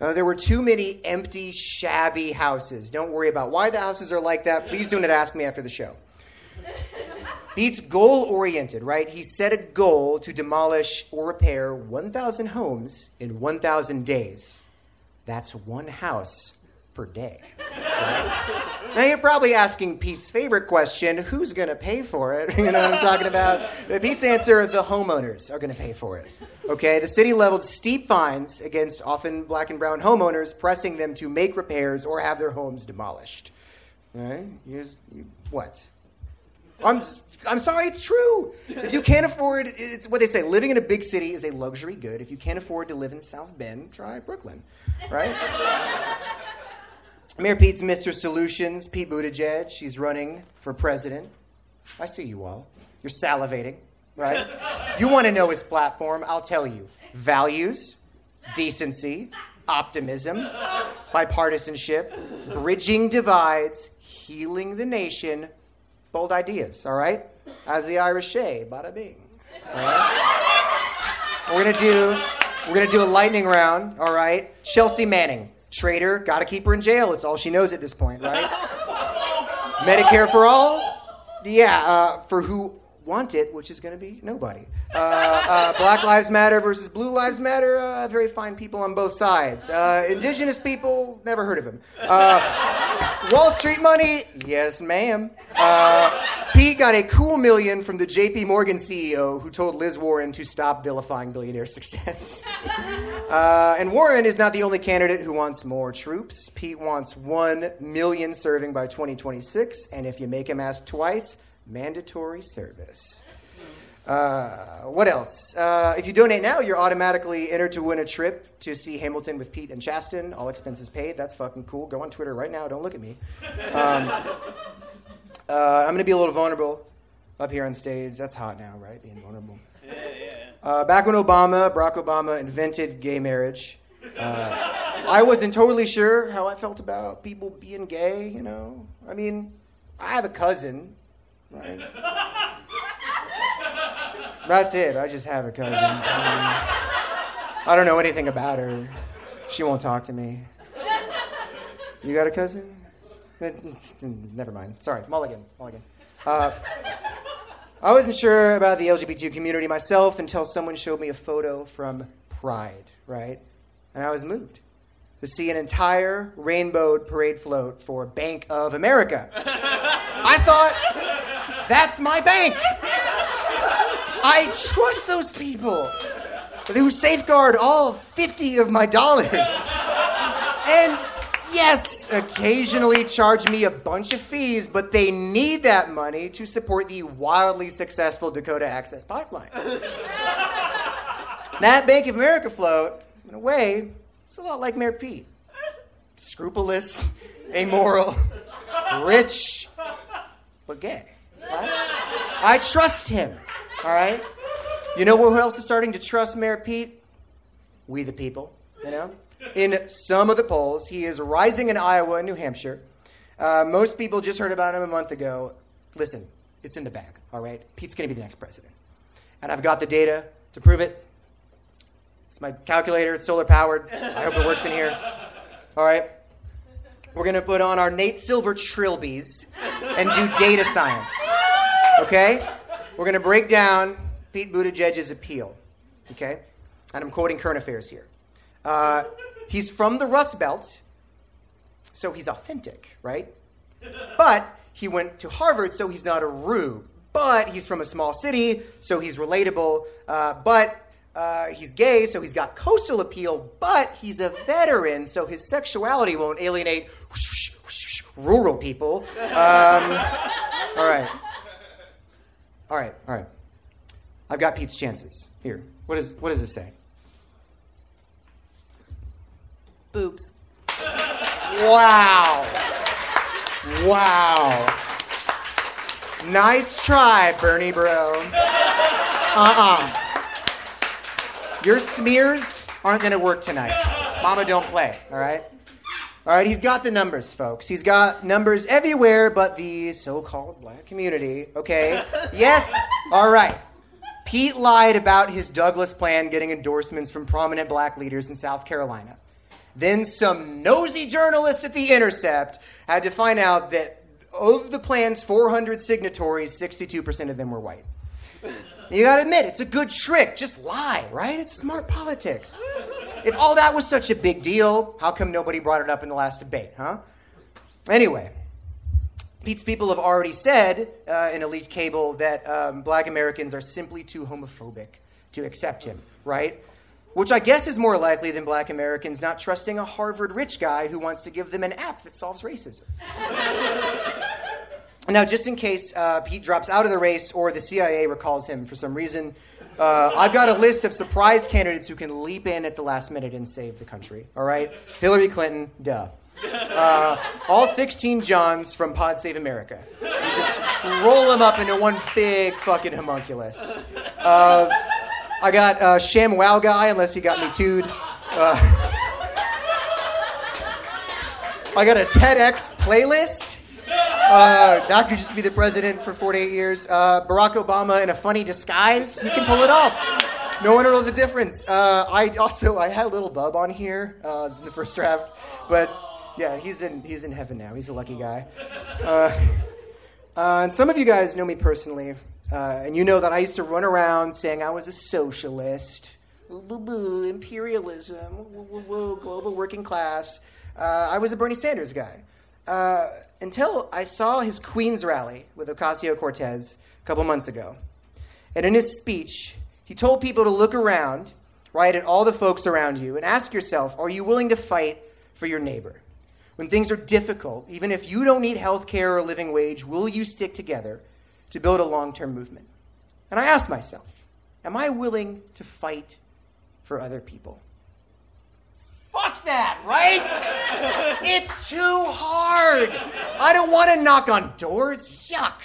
Uh, there were too many empty, shabby houses. Don't worry about why the houses are like that. Please do not ask me after the show. Pete's goal oriented, right? He set a goal to demolish or repair 1,000 homes in 1,000 days. That's one house per day. Right? now you're probably asking Pete's favorite question who's going to pay for it? *laughs* You know what I'm talking about? Pete's answer the homeowners are going to pay for it. Okay, the city leveled steep fines against often black and brown homeowners, pressing them to make repairs or have their homes demolished. Right? Just, you, what? I'm, I'm sorry, it's true. If you can't afford, it's what they say, living in a big city is a luxury good. If you can't afford to live in South Bend, try Brooklyn, right? Mayor Pete's Mr. Solutions, Pete Buttigieg, he's running for president. I see you all. You're salivating, right? You want to know his platform? I'll tell you values, decency, optimism, bipartisanship, bridging divides, healing the nation. Bold ideas, all right? As the Irish say, bada bing. Right? We're gonna do we're gonna do a lightning round, all right? Chelsea Manning, traitor, gotta keep her in jail. It's all she knows at this point, right? *laughs* Medicare for all, yeah, uh, for who want it, which is to be nobody. Uh, uh, Black Lives Matter versus Blue Lives Matter, uh, very fine people on both sides. Uh, indigenous people, never heard of them. Uh, Wall Street money, yes, ma'am. Uh, Pete got a cool million from the JP Morgan CEO who told Liz Warren to stop vilifying billionaire success. And Warren is not the only candidate who wants more troops. Pete wants 1 million serving by 2026, and if you make him ask twice, mandatory service. Uh, what else? Uh, if you donate now, you're automatically entered to win a trip to see Hamilton with Pete and Chasten. all expenses paid. That's fucking cool. Go on Twitter right now. Don't look at me. Um, *laughs* uh, I'm going to be a little vulnerable up here on stage. That's hot now, right? Being vulnerable. Uh, back when Obama, Barack Obama, invented gay marriage, uh, I wasn't totally sure how I felt about people being gay, you know? I mean, I have a cousin, right? *laughs* That's it. I just have a cousin. Um, *laughs* I don't know anything about her. She won't talk to me. You got a cousin? Never mind. Sorry, Mulligan. Mulligan. Uh, I wasn't sure about the LGBT community myself until someone showed me a photo from Pride, right? And I was moved to see an entire rainbowed parade float for Bank of America. *laughs* I thought, that's my bank. I trust those people who safeguard all 50 of my dollars. And yes, occasionally charge me a bunch of fees, but they need that money to support the wildly successful Dakota Access Pipeline. *laughs* that Bank of America float, in a way, it's a lot like Mayor Pete. Scrupulous, amoral, rich, but gay. Right? I trust him. All right? You know who else is starting to trust Mayor Pete? We the people, you know? In some of the polls, he is rising in Iowa and New Hampshire. Uh, most people just heard about him a month ago. Listen, it's in the bag, all right? Pete's going to be the next president. And I've got the data to prove it. It's my calculator, it's solar powered. I hope it works in here. All right? We're going to put on our Nate Silver trilbies and do data science. Okay? We're going to break down Pete Buttigieg's appeal. Okay? And I'm quoting current affairs here. Uh, he's from the Rust Belt, so he's authentic, right? But he went to Harvard, so he's not a rube. But he's from a small city, so he's relatable. Uh, but uh, he's gay, so he's got coastal appeal. But he's a veteran, so his sexuality won't alienate rural people. Um, all right. All right, all right. I've got Pete's chances. Here. What, is, what does this say? Boobs. Wow. Wow. Nice try, Bernie bro. Uh-uh. Your smears aren't going to work tonight. Mama, don't play, all right? All right, he's got the numbers, folks. He's got numbers everywhere but the so called black community, okay? yes, all right. Pete lied about his Douglass plan getting endorsements from prominent black leaders in South Carolina. Then some nosy journalists at The Intercept had to find out that of the plan's 400 signatories, 62% of them were white. You gotta admit, it's a good trick. Just lie, right? It's smart politics. If all that was such a big deal, how come nobody brought it up in the last debate, huh? Anyway, Pete's people have already said uh, in Elite Cable that um, black Americans are simply too homophobic to accept him, right? Which I guess is more likely than black Americans not trusting a Harvard rich guy who wants to give them an app that solves racism. *laughs* now, just in case uh, Pete drops out of the race or the CIA recalls him for some reason, uh, I've got a list of surprise candidates who can leap in at the last minute and save the country. All right? Hillary Clinton, duh. Uh, all 16 Johns from Pod Save America. You just roll them up into one big fucking homunculus. Uh, I got uh, Sham Wow Guy, unless he got me tooed. Uh, I got a TEDx playlist. Uh, that could just be the president for 48 years. Uh, Barack Obama in a funny disguise. He can pull it off. No one will know the difference. Uh, I also I had a little bub on here uh, in the first draft, but yeah, he's in he's in heaven now. He's a lucky guy. Uh, uh, and some of you guys know me personally, and you know that I used to run around saying I was a socialist. Boo, boo, imperialism, global working class. I was a Bernie Sanders guy. Until I saw his Queens rally with Ocasio Cortez a couple months ago. And in his speech, he told people to look around, right, at all the folks around you and ask yourself, are you willing to fight for your neighbor? When things are difficult, even if you don't need health care or a living wage, will you stick together to build a long term movement? And I asked myself, am I willing to fight for other people? That, right? it's too hard. I don't want to knock on doors. Yuck.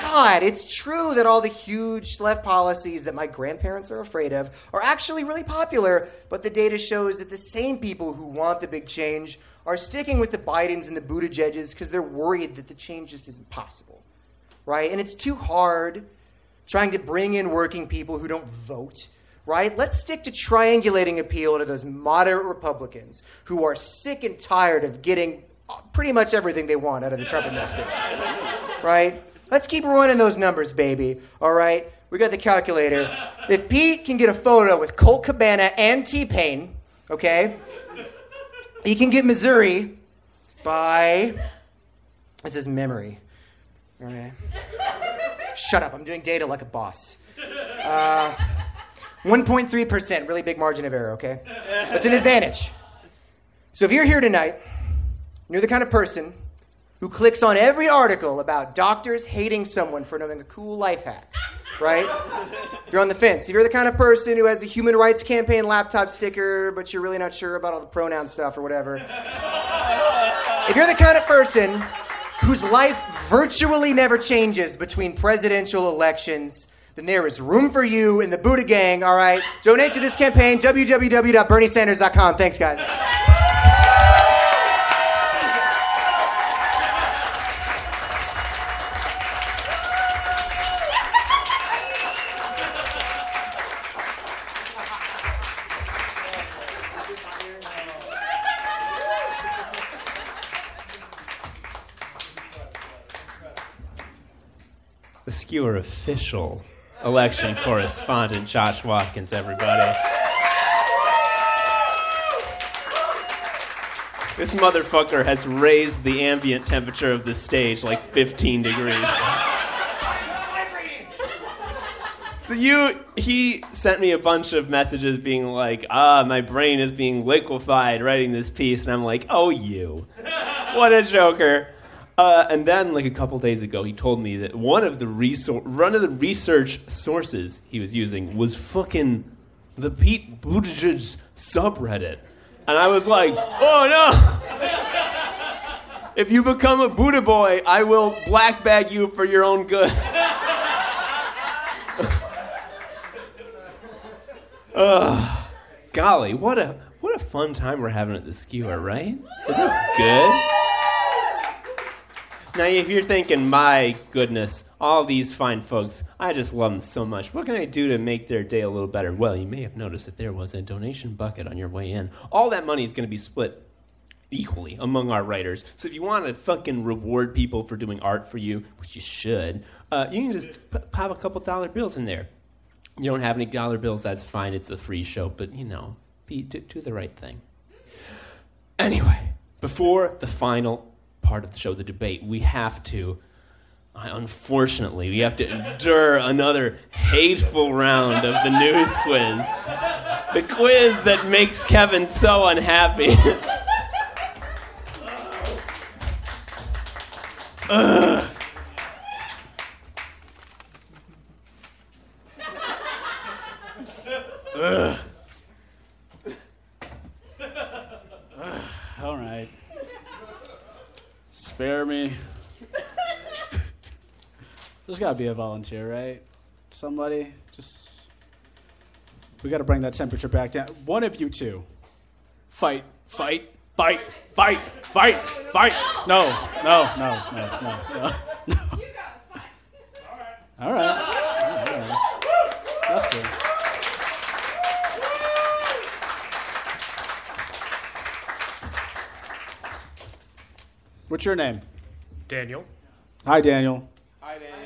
God, it's true that all the huge left policies that my grandparents are afraid of are actually really popular, but the data shows that the same people who want the big change are sticking with the Bidens and the Buttigiegs because they're worried that the change just isn't possible, right? And it's too hard trying to bring in working people who don't vote right? Let's stick to triangulating appeal to those moderate Republicans who are sick and tired of getting pretty much everything they want out of the Trump administration, *laughs* right? Let's keep running those numbers, baby. All right, we got the calculator. If Pete can get a photo with Colt Cabana and T Pain, okay, he can get Missouri by this is memory. All right. Shut up! I'm doing data like a boss. Uh, 1.3%, really big margin of error, okay? That's an advantage. So if you're here tonight, you're the kind of person who clicks on every article about doctors hating someone for knowing a cool life hack, right? If you're on the fence, if you're the kind of person who has a human rights campaign laptop sticker, but you're really not sure about all the pronoun stuff or whatever. If you're the kind of person whose life virtually never changes between presidential elections, then there is room for you in the Buddha Gang, all right? Donate to this campaign, www.berniesanders.com. Thanks, guys. The skewer official election correspondent Josh Watkins, everybody. This motherfucker has raised the ambient temperature of the stage like 15 degrees. So you, he sent me a bunch of messages being like, "Ah, my brain is being liquefied writing this piece," and I'm like, "Oh, you, what a joker!" Uh, and then, like a couple days ago, he told me that one of the one of the research sources he was using was fucking the Pete Buttigieg subreddit, and I was like, "Oh no! *laughs* if you become a Buddha boy, I will black bag you for your own good." *laughs* Golly, what a what a fun time we're having at the skewer, right? Isn't this good? Now, if you're thinking, my goodness, all these fine folks, I just love them so much. What can I do to make their day a little better? Well, you may have noticed that there was a donation bucket on your way in. All that money is going to be split equally among our writers. So if you want to fucking reward people for doing art for you, which you should, uh, you can just p- pop a couple dollar bills in there. You don't have any dollar bills, that's fine. It's a free show, but you know, be, do, do the right thing. Anyway, before the final part of the show, the debate, we have to, unfortunately, we have to endure another hateful round of the news quiz. The quiz that makes Kevin so unhappy. *laughs* Ugh. There's got to be a volunteer, right? Somebody just. We got to bring that temperature back down. One of you two, fight, fight Fight, fight, fight, fight. No, no, no, no, no, no. no. All right. All right. That's good. What's your name? Daniel? Hi, Daniel. Hi, Daniel.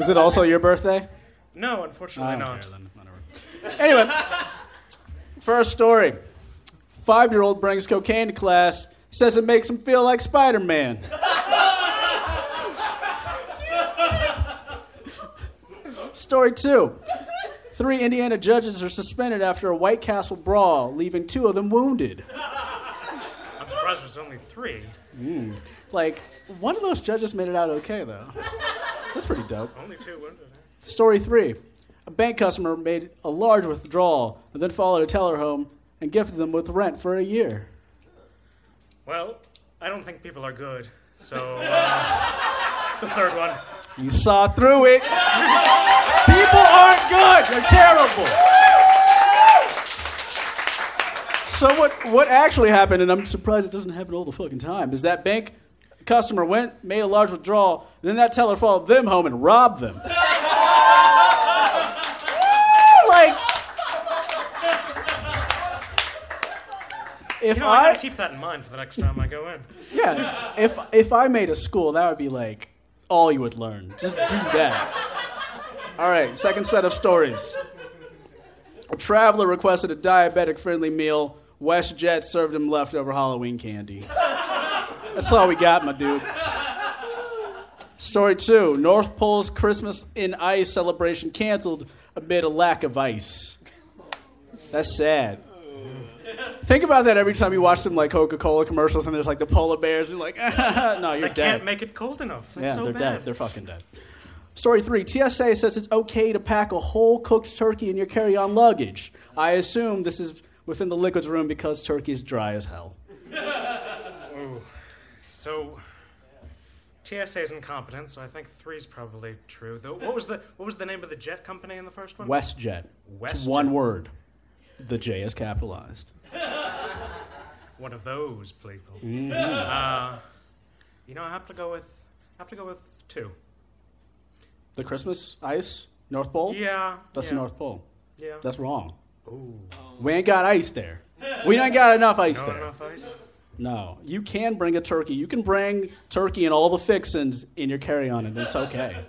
Is it also your birthday? No, unfortunately don't not. Anyway, first story. Five year old brings cocaine to class, says it makes him feel like Spider Man. Story two. Three Indiana judges are suspended after a White Castle brawl, leaving two of them wounded. I'm surprised there's only three. Mm. Like, one of those judges made it out okay, though. *laughs* That's pretty dope. Only two wounded. Story three. A bank customer made a large withdrawal and then followed a teller home and gifted them with rent for a year. Well, I don't think people are good. So, uh, *laughs* the third one. You saw through it. People aren't good. They're terrible. So what what actually happened, and I'm surprised it doesn't happen all the fucking time, is that bank customer went, made a large withdrawal, and then that teller followed them home and robbed them. *laughs* like if you know, I I gotta keep that in mind for the next time I go in. *laughs* yeah, if if I made a school, that would be like all you would learn. Just do that. All right, second set of stories. A traveler requested a diabetic-friendly meal. WestJet served him leftover Halloween candy. *laughs* That's all we got, my dude. Story two: North Pole's Christmas in ice celebration canceled amid a lack of ice. That's sad. Think about that every time you watch them like Coca-Cola commercials and there's like the polar bears and like, *laughs* no, you're They dead. can't make it cold enough. That's yeah, so they're bad. dead. They're fucking dead. Story three: TSA says it's okay to pack a whole cooked turkey in your carry-on luggage. I assume this is within the liquids room because turkey's dry as hell. So, TSA is incompetent, so I think three's probably true. Though, what was the what was the name of the jet company in the first one? WestJet. It's one word. The J is capitalized. *laughs* One of those people. Mhm. Uh, you know, I have to go with I have to go with two. The Christmas ice, North Pole. Yeah, that's yeah. the North Pole. Yeah. that's wrong. Ooh. We ain't got ice there. We ain't got enough ice No there. enough ice. No, you can bring a turkey. You can bring turkey and all the fixins in your carry-on, and it's okay.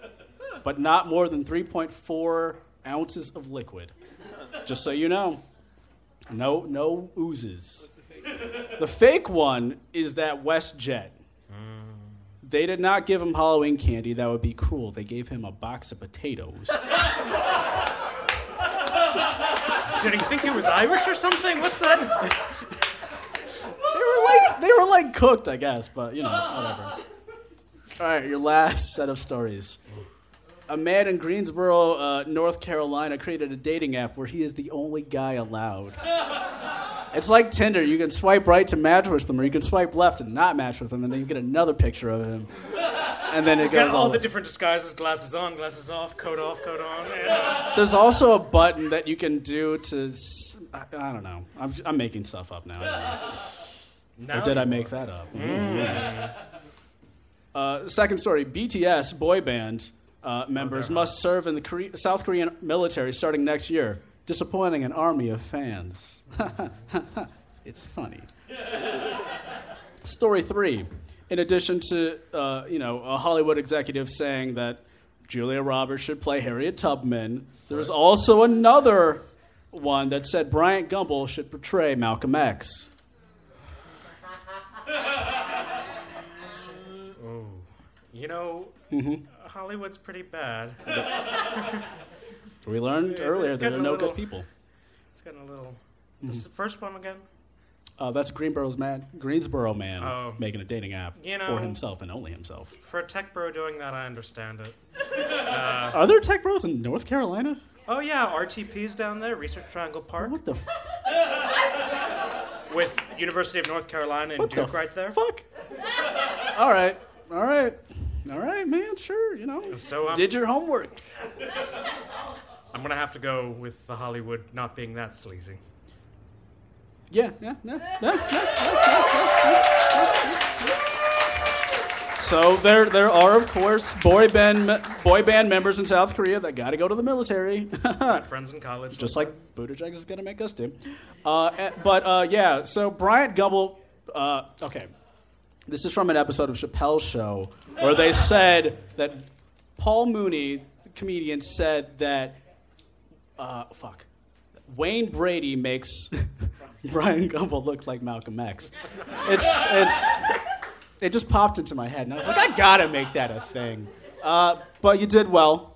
But not more than 3.4 ounces of liquid. Just so you know. No, no oozes. The fake one is that WestJet. They did not give him Halloween candy. That would be cruel. They gave him a box of potatoes. *laughs* Did he think he was Irish or something? What's that? *laughs* they were like they were like cooked, I guess, but you know, whatever. All right, your last set of stories. A man in Greensboro, uh, North Carolina, created a dating app where he is the only guy allowed. It's like Tinder. You can swipe right to match with them, or you can swipe left and not match with them, and then you get another picture of him. And then it You got goes all all the different disguises: glasses on, glasses off, coat off, coat on. Yeah. There's also a button that you can do to—I don't know. I'm, I'm making stuff up now. I don't know. Now or did I make that up? Mm. Uh, second story BTS boy band uh, members must serve in the Kore- South Korean military starting next year, disappointing an army of fans. *laughs* it's funny. Story three. In addition to uh, you know a Hollywood executive saying that Julia Roberts should play Harriet Tubman, there was also another one that said Bryant Gumbel should portray Malcolm X. *laughs* Oh, you know, Mhm. Hollywood's pretty bad. We learned It's- earlier it's that there are no little- good people. It's getting a little. This is the first one again. Uh, that's Greenboro's man, Greensboro man, Oh. making a dating app You know- for himself and only himself. For a tech bro doing that, I understand it. Uh, *laughs* Are there tech bros in North Carolina? oh yeah, RTP's down there, Research Triangle Park. What the *laughs* With University of North Carolina and What the Duke right there. fuck? All right, all right, all right, man. Sure, you know. So um, Did your homework? I'm gonna have to go with the Hollywood not being that sleazy. Yeah, yeah, yeah, yeah, yeah, yeah, yeah, yeah. So there, there are of course boy band boy band members in South Korea that got to go to the military, *laughs* friends in college. just like Buttigieg is going to make us do. Uh, eh, but uh, yeah, so Bryant Gumbel. Uh, okay, this is from an episode of Chappelle's Show where they said that Paul Mooney, the comedian, said that uh, fuck, Wayne Brady makes *laughs* Bryant Gumbel look like Malcolm X. It's it's it just popped into my head, and I was like, I gotta make that a thing. Uh, but you did well.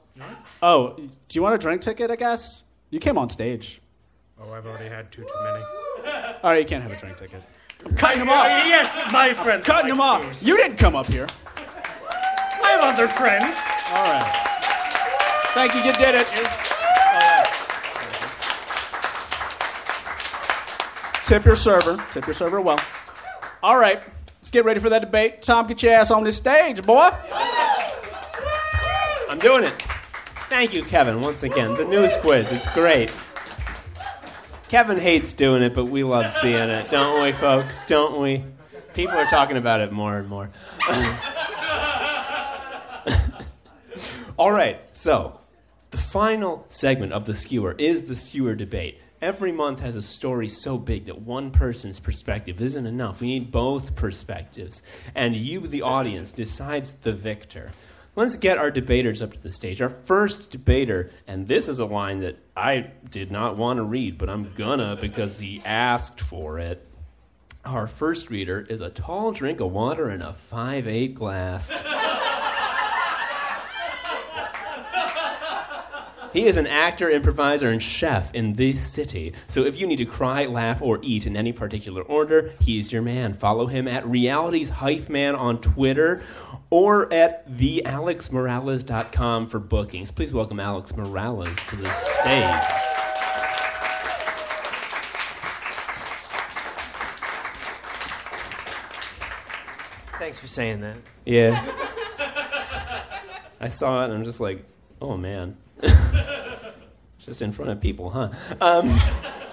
Oh, do you want a drink ticket? I guess you came on stage. Oh, I've already had two too many. All right, you can't have a drink ticket. I'm cutting him off. yes, my friend. Cutting him off. You didn't come up here. I have other friends. All right. Thank you. You did it. Tip your server. Tip your server well. All right. Let's get ready for that debate. Tom, get your ass on this stage, boy. I'm doing it. Thank you, Kevin, once again. The news quiz, it's great. Kevin hates doing it, but we love seeing it, don't we, folks? Don't we? People are talking about it more and more. *laughs* All right, so the final segment of the skewer is the skewer debate. Every month has a story so big that one person's perspective isn't enough. We need both perspectives. And you, the audience, decides the victor. Let's get our debaters up to the stage. Our first debater, and this is a line that I did not want to read, but I'm gonna because he asked for it. Our first reader is a tall drink of water in a 5'8 glass. *laughs* He is an actor, improviser, and chef in this city. So if you need to cry, laugh, or eat in any particular order, he's your man. Follow him at Reality's Hype Man on Twitter or at thealexmorales.com for bookings. Please welcome Alex Morales to the stage. Thanks for saying that. Yeah. *laughs* I saw it and I'm just like, oh man. *laughs* just in front of people, huh? Um,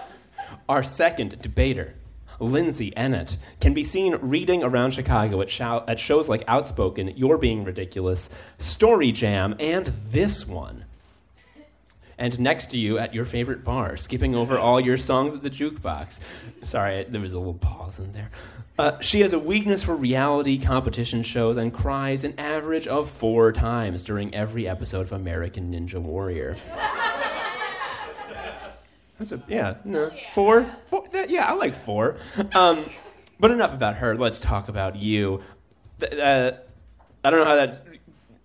*laughs* our second debater, Lindsay Eanet, can be seen reading around Chicago at, show- at shows like Outspoken, You're Being Ridiculous, Story Jam, and this one. And next to you at your favorite bar, skipping over all your songs at the jukebox. Sorry, there was a little pause in there. Uh, she has a weakness for reality competition shows and cries an average of four times during every episode of American Ninja Warrior. *laughs* That's a yeah, no, four, four that, yeah, I like four. Um, but enough about her. Let's talk about you. Uh, I don't know how that.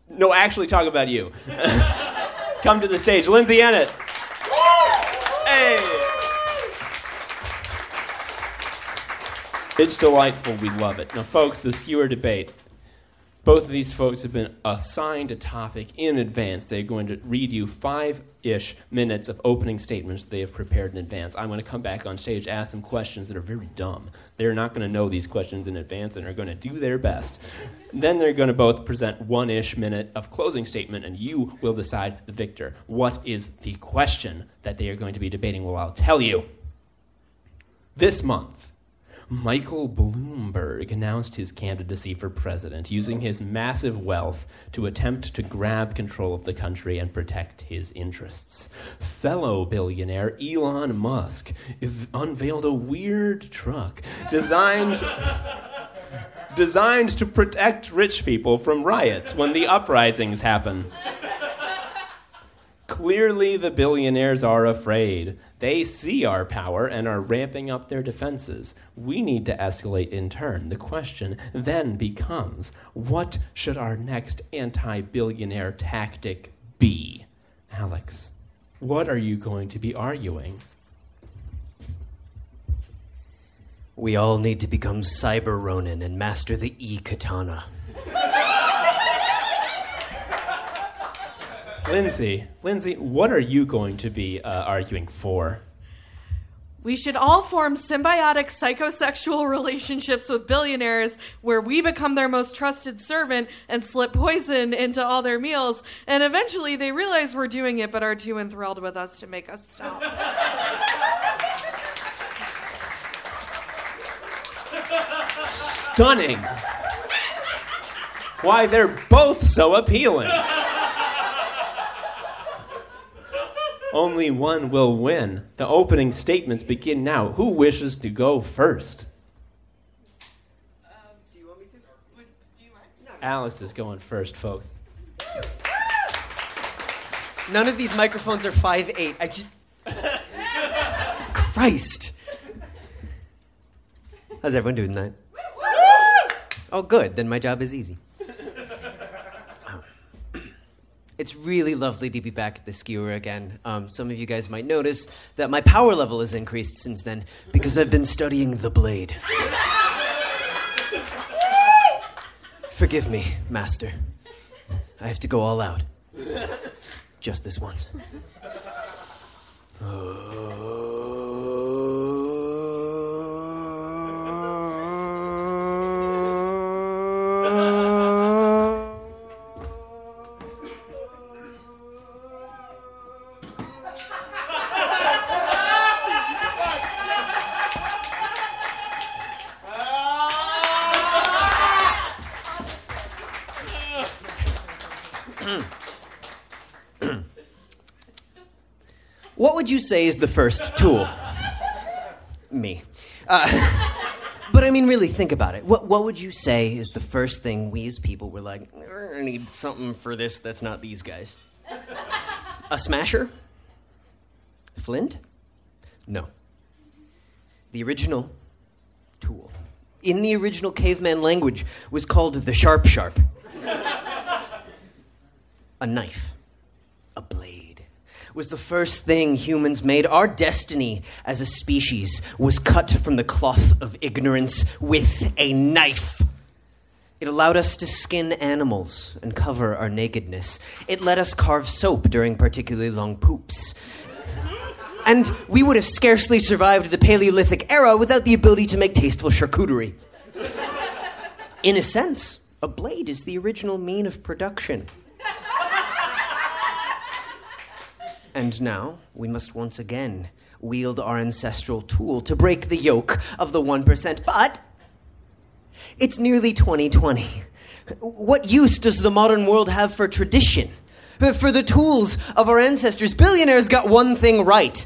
No, actually, talk about you. *laughs* Come to the stage, Lindsay Eanet. Hey. It's delightful. We love it. Now, folks, the skewer debate. Both of these folks have been assigned a topic in advance. They're going to read you five ish minutes of opening statements they have prepared in advance. I'm going to come back on stage, ask them questions that are very dumb. They're not going to know these questions in advance and are going to do their best. Then they're going to both present one ish minute of closing statement, and you will decide the victor. What is the question that they are going to be debating? Well, I'll tell you. This month, Michael Bloomberg announced his candidacy for president, using his massive wealth to attempt to grab control of the country and protect his interests. Fellow billionaire Elon Musk unveiled a weird truck designed. Designed to protect rich people from riots when the uprisings happen. Clearly, the billionaires are afraid. They see our power and are ramping up their defenses. We need to escalate in turn. The question then becomes what should our next anti billionaire tactic be? Alex, what are you going to be arguing? We all need to become Cyber Ronin and master the E Katana. *laughs* Lindsay, Lindsay, what are you going to be uh, arguing for? We should all form symbiotic psychosexual relationships with billionaires where we become their most trusted servant and slip poison into all their meals, and eventually they realize we're doing it but are too enthralled with us to make us stop. stunning. Why they're both so appealing. Only one will win. The opening statements begin now. Who wishes to go first? Alex is going first, folks. None of these microphones are five eight. I just. *laughs* Christ. How's everyone doing tonight? Oh, good. Then my job is easy. It's really lovely to be back at the skewer again. Um, some of you guys might notice that my power level has increased since then because I've been studying the blade. Forgive me, Master. I have to go all out. Just this once. What would you say is the first tool? Me. Uh, *laughs* but I mean, really, think about it. What, what would you say is the first thing we as people were like, I need something for this that's not these guys? A smasher? Flint? No. The original tool, in the original caveman language, was called the sharp sharp. *laughs* A knife, was the first thing humans made. Our destiny as a species was cut from the cloth of ignorance with a knife. It allowed us to skin animals and cover our nakedness. It let us carve soap during particularly long poops. And we would have scarcely survived the Paleolithic era without the ability to make tasteful charcuterie. In a sense, a blade is the original mean of production. And now we must once again wield our ancestral tool to break the yoke of the 1%. But it's nearly 2020. What use does the modern world have for tradition? For the tools of our ancestors? Billionaires got one thing right.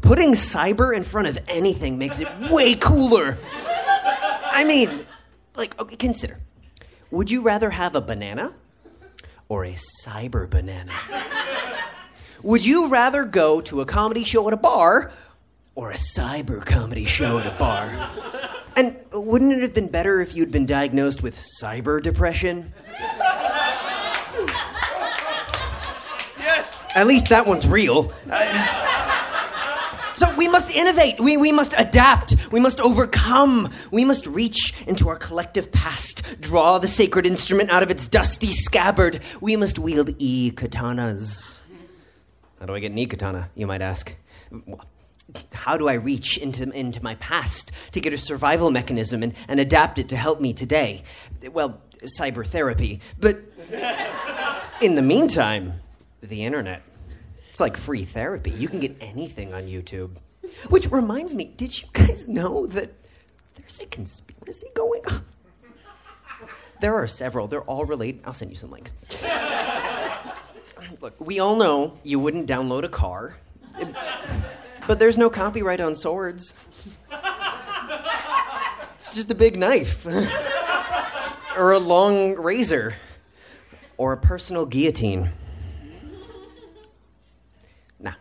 Putting cyber in front of anything makes it way cooler. I mean, like, okay, consider. Would you rather have a banana or a cyber banana? Would you rather go to a comedy show at a bar or a cyber comedy show at a bar? And wouldn't it have been better if you'd been diagnosed with cyber depression? Yes. At least that one's real. Uh, so we must innovate. We, we must adapt. We must overcome. We must reach into our collective past, draw the sacred instrument out of its dusty scabbard. We must wield e katanas. How do I get an you might ask? How do I reach into, into my past to get a survival mechanism and, and adapt it to help me today? Well, cyber therapy. But in the meantime, the internet. It's like free therapy. You can get anything on YouTube. Which reminds me, did you guys know that there's a conspiracy going on? There are several. They're all related. I'll send you some links. Look, we all know you wouldn't download a car, but there's no copyright on swords. It's just a big knife, or a long razor, or a personal guillotine. Nah,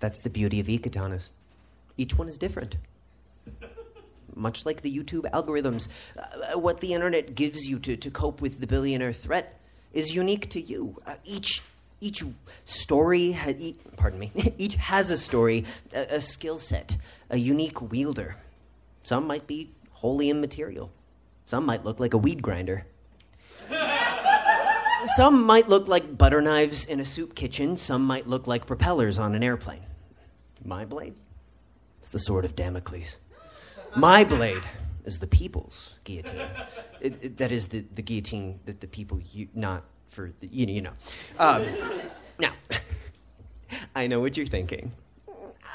that's the beauty of e-katanas. Each one is different. Much like the YouTube algorithms, uh, what the internet gives you to, to cope with the billionaire threat is unique to you. Uh, each each story, ha- e- pardon me, *laughs* each has a story, a, a skill set, a unique wielder. Some might be wholly immaterial. Some might look like a weed grinder. *laughs* Some might look like butter knives in a soup kitchen. Some might look like propellers on an airplane. My blade is the sword of Damocles. My blade is the people's guillotine. It, it- that is the, the guillotine that the people, u- not for, the, you, know- you know. Um, now, *laughs* I know what you're thinking.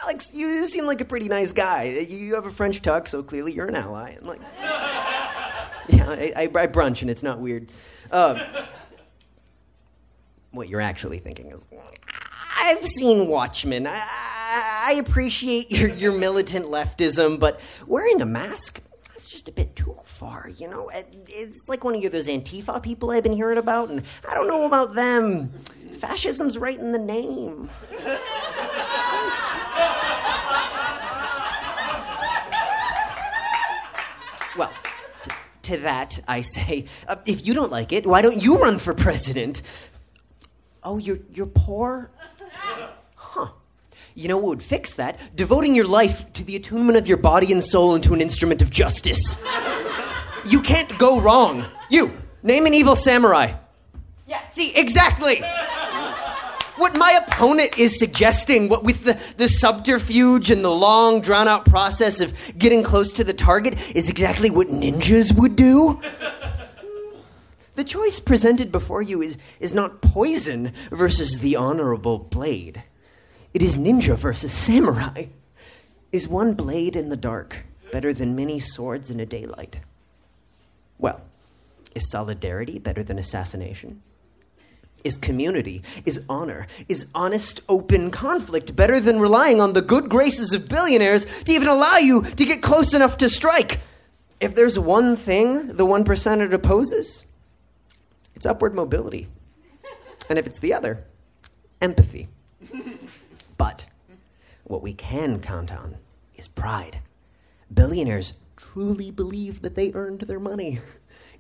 Alex, you seem like a pretty nice guy. You have a French tuck, so clearly you're an ally. I'm like, *laughs* Yeah, I, I, I brunch and it's not weird. Uh, what you're actually thinking is, I've seen Watchmen. I, I appreciate your, your militant leftism, but wearing a mask, that's just a bit too far, you know? It's like one of those Antifa people I've been hearing about, and I don't know about them. Fascism's right in the name. Well, t- to that I say, uh, if you don't like it, why don't you run for president? Oh, you're you're poor. Huh. You know what would fix that? Devoting your life to the attunement of your body and soul into an instrument of justice. you can't go wrong. You name an evil samurai. Yeah, see, exactly. What my opponent is suggesting, what with the, the subterfuge and the long, drawn out process of getting close to the target, is exactly what ninjas would do. The choice presented before you is, is not poison versus the honorable blade. It is ninja versus samurai. Is one blade in the dark better than many swords in a daylight? Well, is solidarity better than assassination? Is community, is honor, is honest, open conflict better than relying on the good graces of billionaires to even allow you to get close enough to strike? If there's one thing the one percenter opposes, it's upward mobility. And if it's the other, empathy. *laughs* But what we can count on is pride. Billionaires truly believe that they earned their money.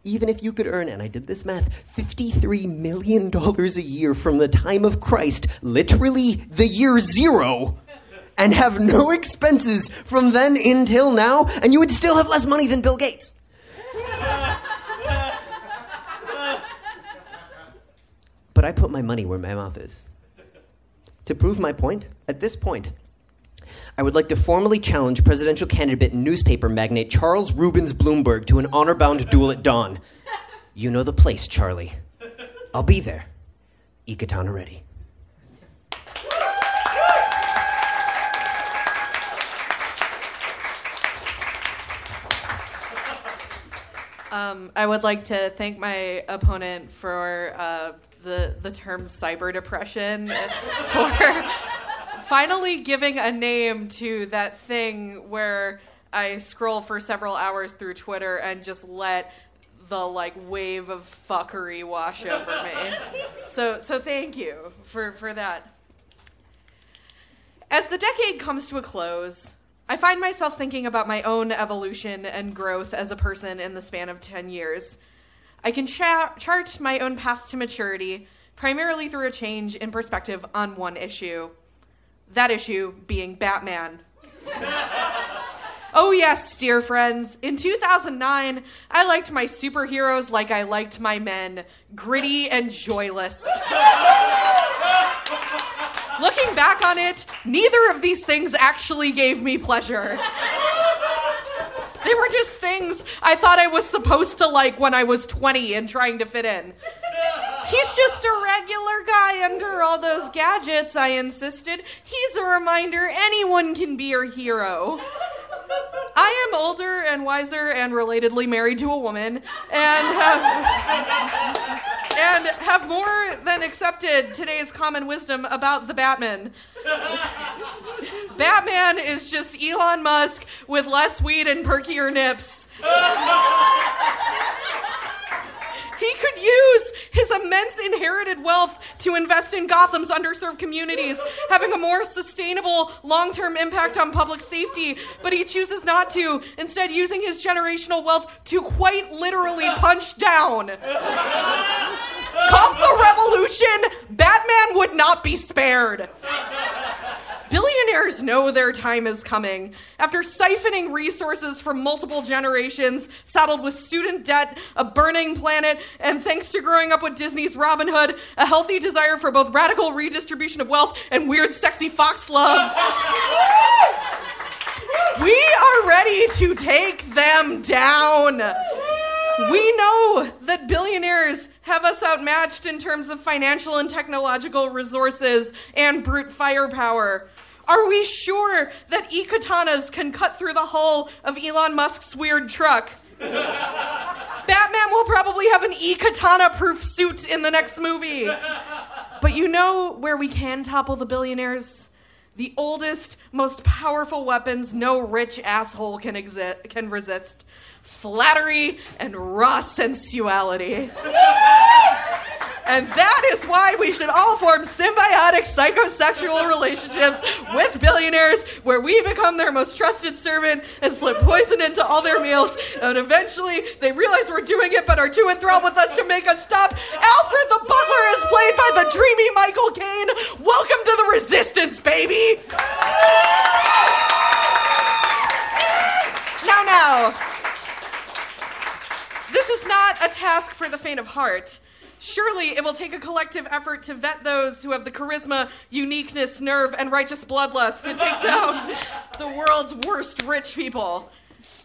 Even if you could earn, and I did this math, $53 million a year from the time of Christ, literally the year zero, and have no expenses from then until now, and you would still have less money than Bill Gates. *laughs* But I put my money where my mouth is. To prove my point, at this point, I would like to formally challenge presidential candidate and newspaper magnate Charles Rubens Bloomberg to an honor bound duel at dawn. You know the place, Charlie. I'll be there. e-katana ready. Um, I would like to thank my opponent for uh, the the term cyber depression *laughs* for finally giving a name to that thing where I scroll for several hours through Twitter and just let the like wave of fuckery wash over me. *laughs* So so thank you for for that. As the decade comes to a close, I find myself thinking about my own evolution and growth as a person in the span of 10 years. I can cha- chart my own path to maturity primarily through a change in perspective on one issue. That issue being Batman. *laughs* oh, yes, dear friends. In 2009, I liked my superheroes like I liked my men gritty and joyless. *laughs* Looking back on it, neither of these things actually gave me pleasure. They were just things I thought I was supposed to like when I was 20 and trying to fit in. He's just a regular guy under all those gadgets, I insisted. He's a reminder anyone can be your hero. I am older and wiser and relatedly married to a woman and have and have more than accepted today's common wisdom about the Batman. Batman is just Elon Musk with less weed and perkier nips. He could use his immense inherited wealth to invest in Gotham's underserved communities, having a more sustainable long term impact on public safety, but he chooses not to, instead, using his generational wealth to quite literally punch down. Come the revolution, Batman would not be spared. Billionaires know their time is coming. After siphoning resources from multiple generations, saddled with student debt, a burning planet, and thanks to growing up with Disney's Robin Hood, a healthy desire for both radical redistribution of wealth and weird, sexy fox love. *laughs* we are ready to take them down. We know that billionaires have us outmatched in terms of financial and technological resources and brute firepower. Are we sure that e-katanas can cut through the hull of Elon Musk's weird truck? *laughs* Batman will probably have an e katana proof suit in the next movie. But you know where we can topple the billionaires? The oldest, most powerful weapons no rich asshole can, exi- can resist flattery and raw sensuality. And that is why we should all form symbiotic psychosexual relationships with billionaires where we become their most trusted servant and slip poison into all their meals. And eventually they realize we're doing it but are too enthralled with us to make us stop. Alfred the Butler is played by the dreamy Michael Caine. Welcome to the resistance, baby! Now, now. This is not a task for the faint of heart. Surely it will take a collective effort to vet those who have the charisma, uniqueness, nerve, and righteous bloodlust to take *laughs* down the world's worst rich people.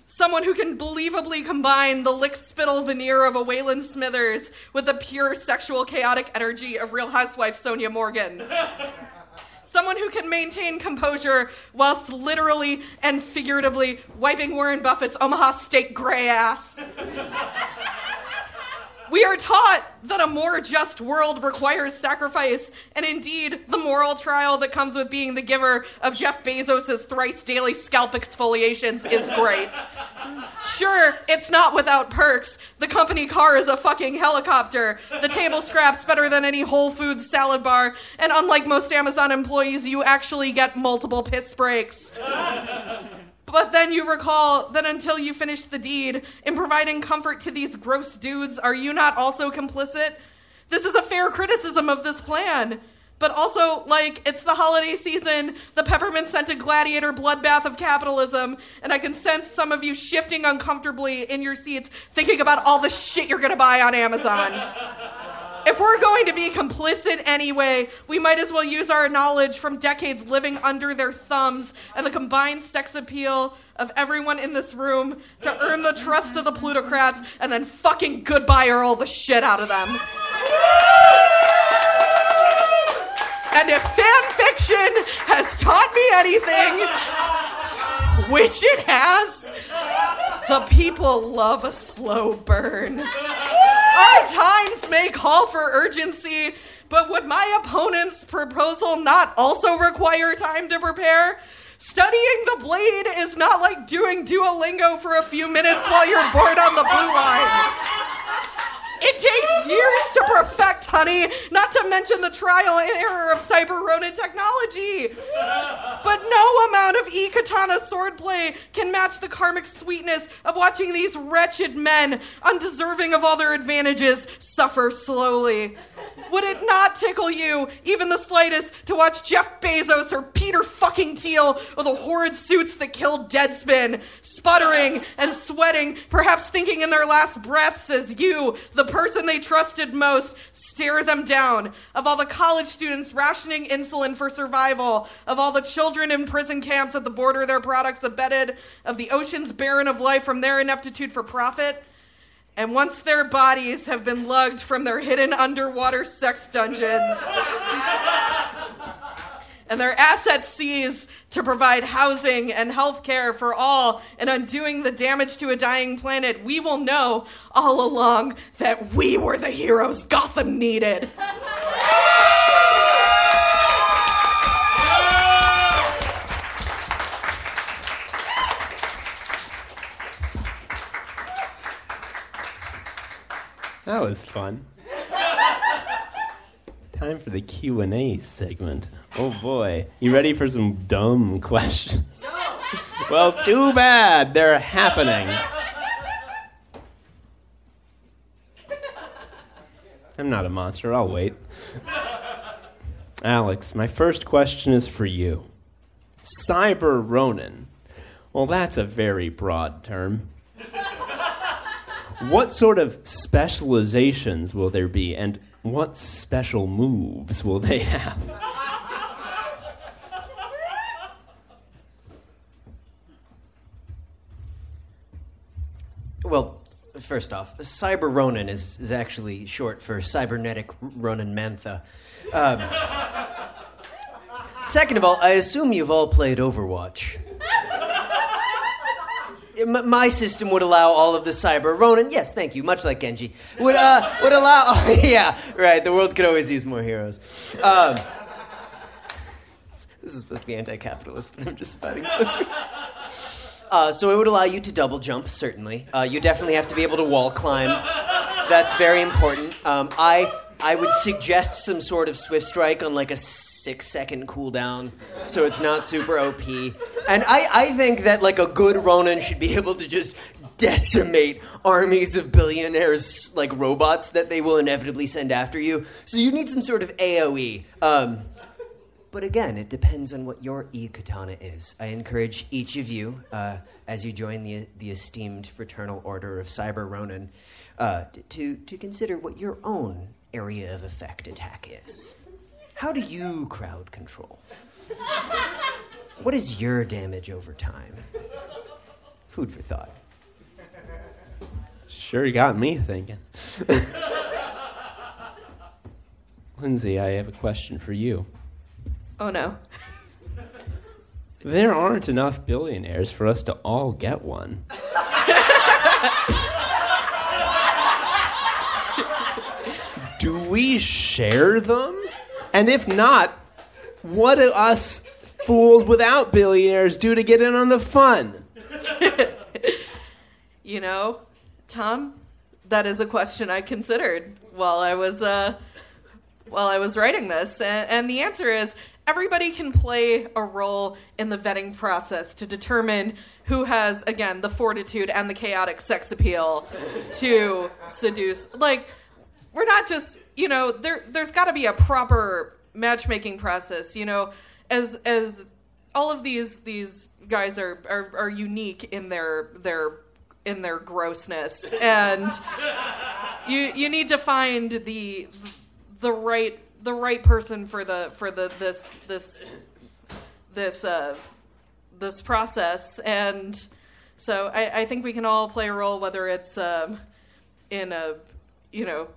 Someone who can believably combine the lick spittle veneer of a Waylon Smithers with the pure sexual chaotic energy of Real Housewife Sonja Morgan. *laughs* Someone who can maintain composure whilst literally and figuratively wiping Warren Buffett's Omaha steak gray ass. *laughs* We are taught that a more just world requires sacrifice, and indeed, the moral trial that comes with being the giver of Jeff Bezos' thrice daily scalp exfoliations is great. Sure, it's not without perks. The company car is a fucking helicopter. The table scraps better than any Whole Foods salad bar, and unlike most Amazon employees, you actually get multiple piss breaks. But then you recall that until you finish the deed in providing comfort to these gross dudes, are you not also complicit? This is a fair criticism of this plan. But also, like, it's the holiday season, the peppermint scented gladiator bloodbath of capitalism, and I can sense some of you shifting uncomfortably in your seats, thinking about all the shit you're gonna buy on Amazon. *laughs* If we're going to be complicit anyway, we might as well use our knowledge from decades living under their thumbs and the combined sex appeal of everyone in this room to earn the trust of the plutocrats and then fucking goodbye or all the shit out of them. And if fan fiction has taught me anything, which it has, the people love a slow burn. Our times may call for urgency, but would my opponent's proposal not also require time to prepare? Studying the blade is not like doing Duolingo for a few minutes while you're bored on the blue line. It takes years to perfect, honey, not to mention the trial and error of Cyber Ronin technology. But no amount of E Katana swordplay can match the karmic sweetness of watching these wretched men, undeserving of all their advantages, suffer slowly. Would it not tickle you, even the slightest, to watch Jeff Bezos or Peter fucking Thiel or the horrid suits that killed Deadspin, sputtering and sweating, perhaps thinking in their last breaths as you, the person they trusted most, stare them down? Of all the college students rationing insulin for survival, of all the children in prison camps at the border, their products abetted, of the oceans barren of life from their ineptitude for profit? And once their bodies have been lugged from their hidden underwater sex dungeons *laughs* and their assets seized to provide housing and health care for all and undoing the damage to a dying planet, we will know all along that we were the heroes Gotham needed. That was fun. Time for the Q&A segment. Oh boy. You ready for some dumb questions? *laughs* well, too bad. They're happening. I'm not a monster. I'll wait. Alex, my first question is for you. Cyber Ronin. Well, that's a very broad term. *laughs* What sort of specializations will there be, and what special moves will they have? Well, first off, Cyber Ronin is, is actually short for Cybernetic Ronin Mantha. Um, second of all, I assume you've all played Overwatch. My system would allow all of the cyber Ronin. Yes, thank you. Much like Genji, would uh, would allow. *laughs* yeah, right. The world could always use more heroes. Um, this is supposed to be anti-capitalist, and I'm just fighting Blizzard. *laughs* Uh, so it would allow you to double jump, certainly. Uh, you definitely have to be able to wall climb. That's very important. Um, I I would suggest some sort of swift strike on like a six second cooldown, so it's not super OP. And I, I think that like a good Ronin should be *laughs* able to just decimate armies of billionaires like robots that they will inevitably send after you. So you need some sort of AOE. Um, but again, it depends on what your e katana is. I encourage each of you, uh, as you join the, the esteemed fraternal order of Cyber Ronin, uh, to, to consider what your own area of effect attack is. How do you crowd control? What is your damage over time? Food for thought. Sure, you got me thinking. Lindsay, I have a question for you. Oh no. There aren't enough billionaires for us to all get one. *laughs* do we share them? And if not, what do us fools without billionaires do to get in on the fun? *laughs* You know, Tom, that is a question I considered while I was uh, while I was writing this, and, and the answer is everybody can play a role in the vetting process to determine who has again the fortitude and the chaotic sex appeal to seduce. Like, we're not just you know there there's got to be a proper matchmaking process. You know, as as all of these these guys are, are are unique in their their in their grossness and you you need to find the the right the right person for the for the this this this uh this process and so I, I think we can all play a role whether it's um, in a you know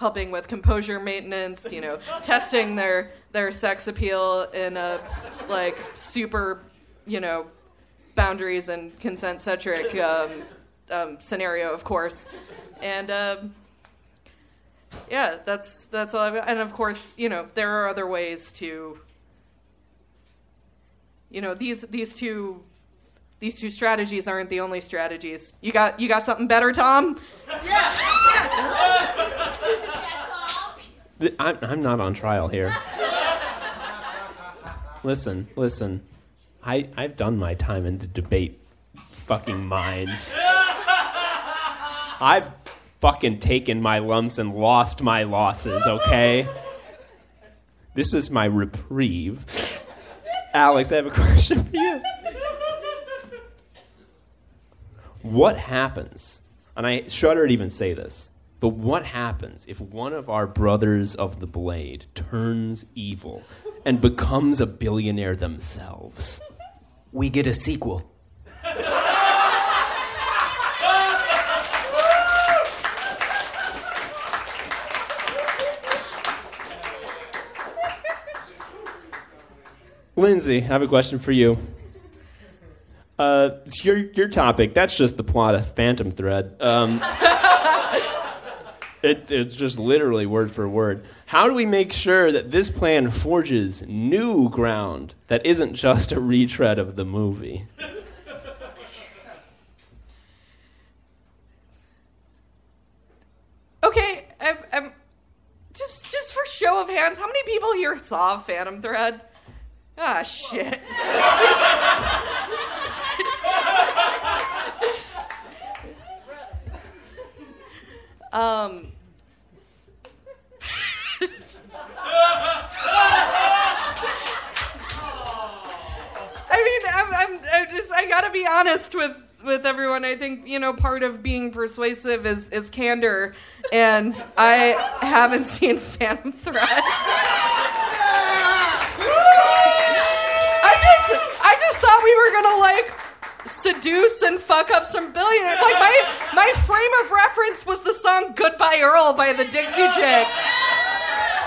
helping with composure maintenance you know *laughs* testing their their sex appeal in a like super you know boundaries and consent centric um, um, scenario of course and um, yeah, that's that's all. I've got. And of course, you know, there are other ways to. You know, these these two these two strategies aren't the only strategies. You got you got something better, Tom? Th- I'm, I'm not on trial here. listen, listen. I, I've done my time in the debate fucking minds. I've fucking taken my lumps and lost my losses, okay? This is my reprieve. Alex, I have a question for you. What happens, and I shudder to even say this, but what happens if one of our brothers of the blade turns evil and becomes a billionaire themselves? We get a sequel. Lindsay, I have a question for you. Uh, it's your your topic. That's just the plot of Phantom Thread. Um, *laughs* it, it's just literally word for word. How do we make sure that this plan forges new ground that isn't just a retread of the movie? Okay, I'm, I'm just just for show of hands, how many people here saw Phantom Thread? Ah, shit. *laughs* um. I mean, I'm, I'm, I'm just, I gotta be honest with, with everyone. I think, you know, part of being persuasive is, is candor, and I haven't *laughs* seen Phantom Thread. *laughs* I just, I just thought we were gonna, like, seduce and fuck up some billionaires. Like, my, my frame of reference was the song Goodbye Earl by the Dixie Chicks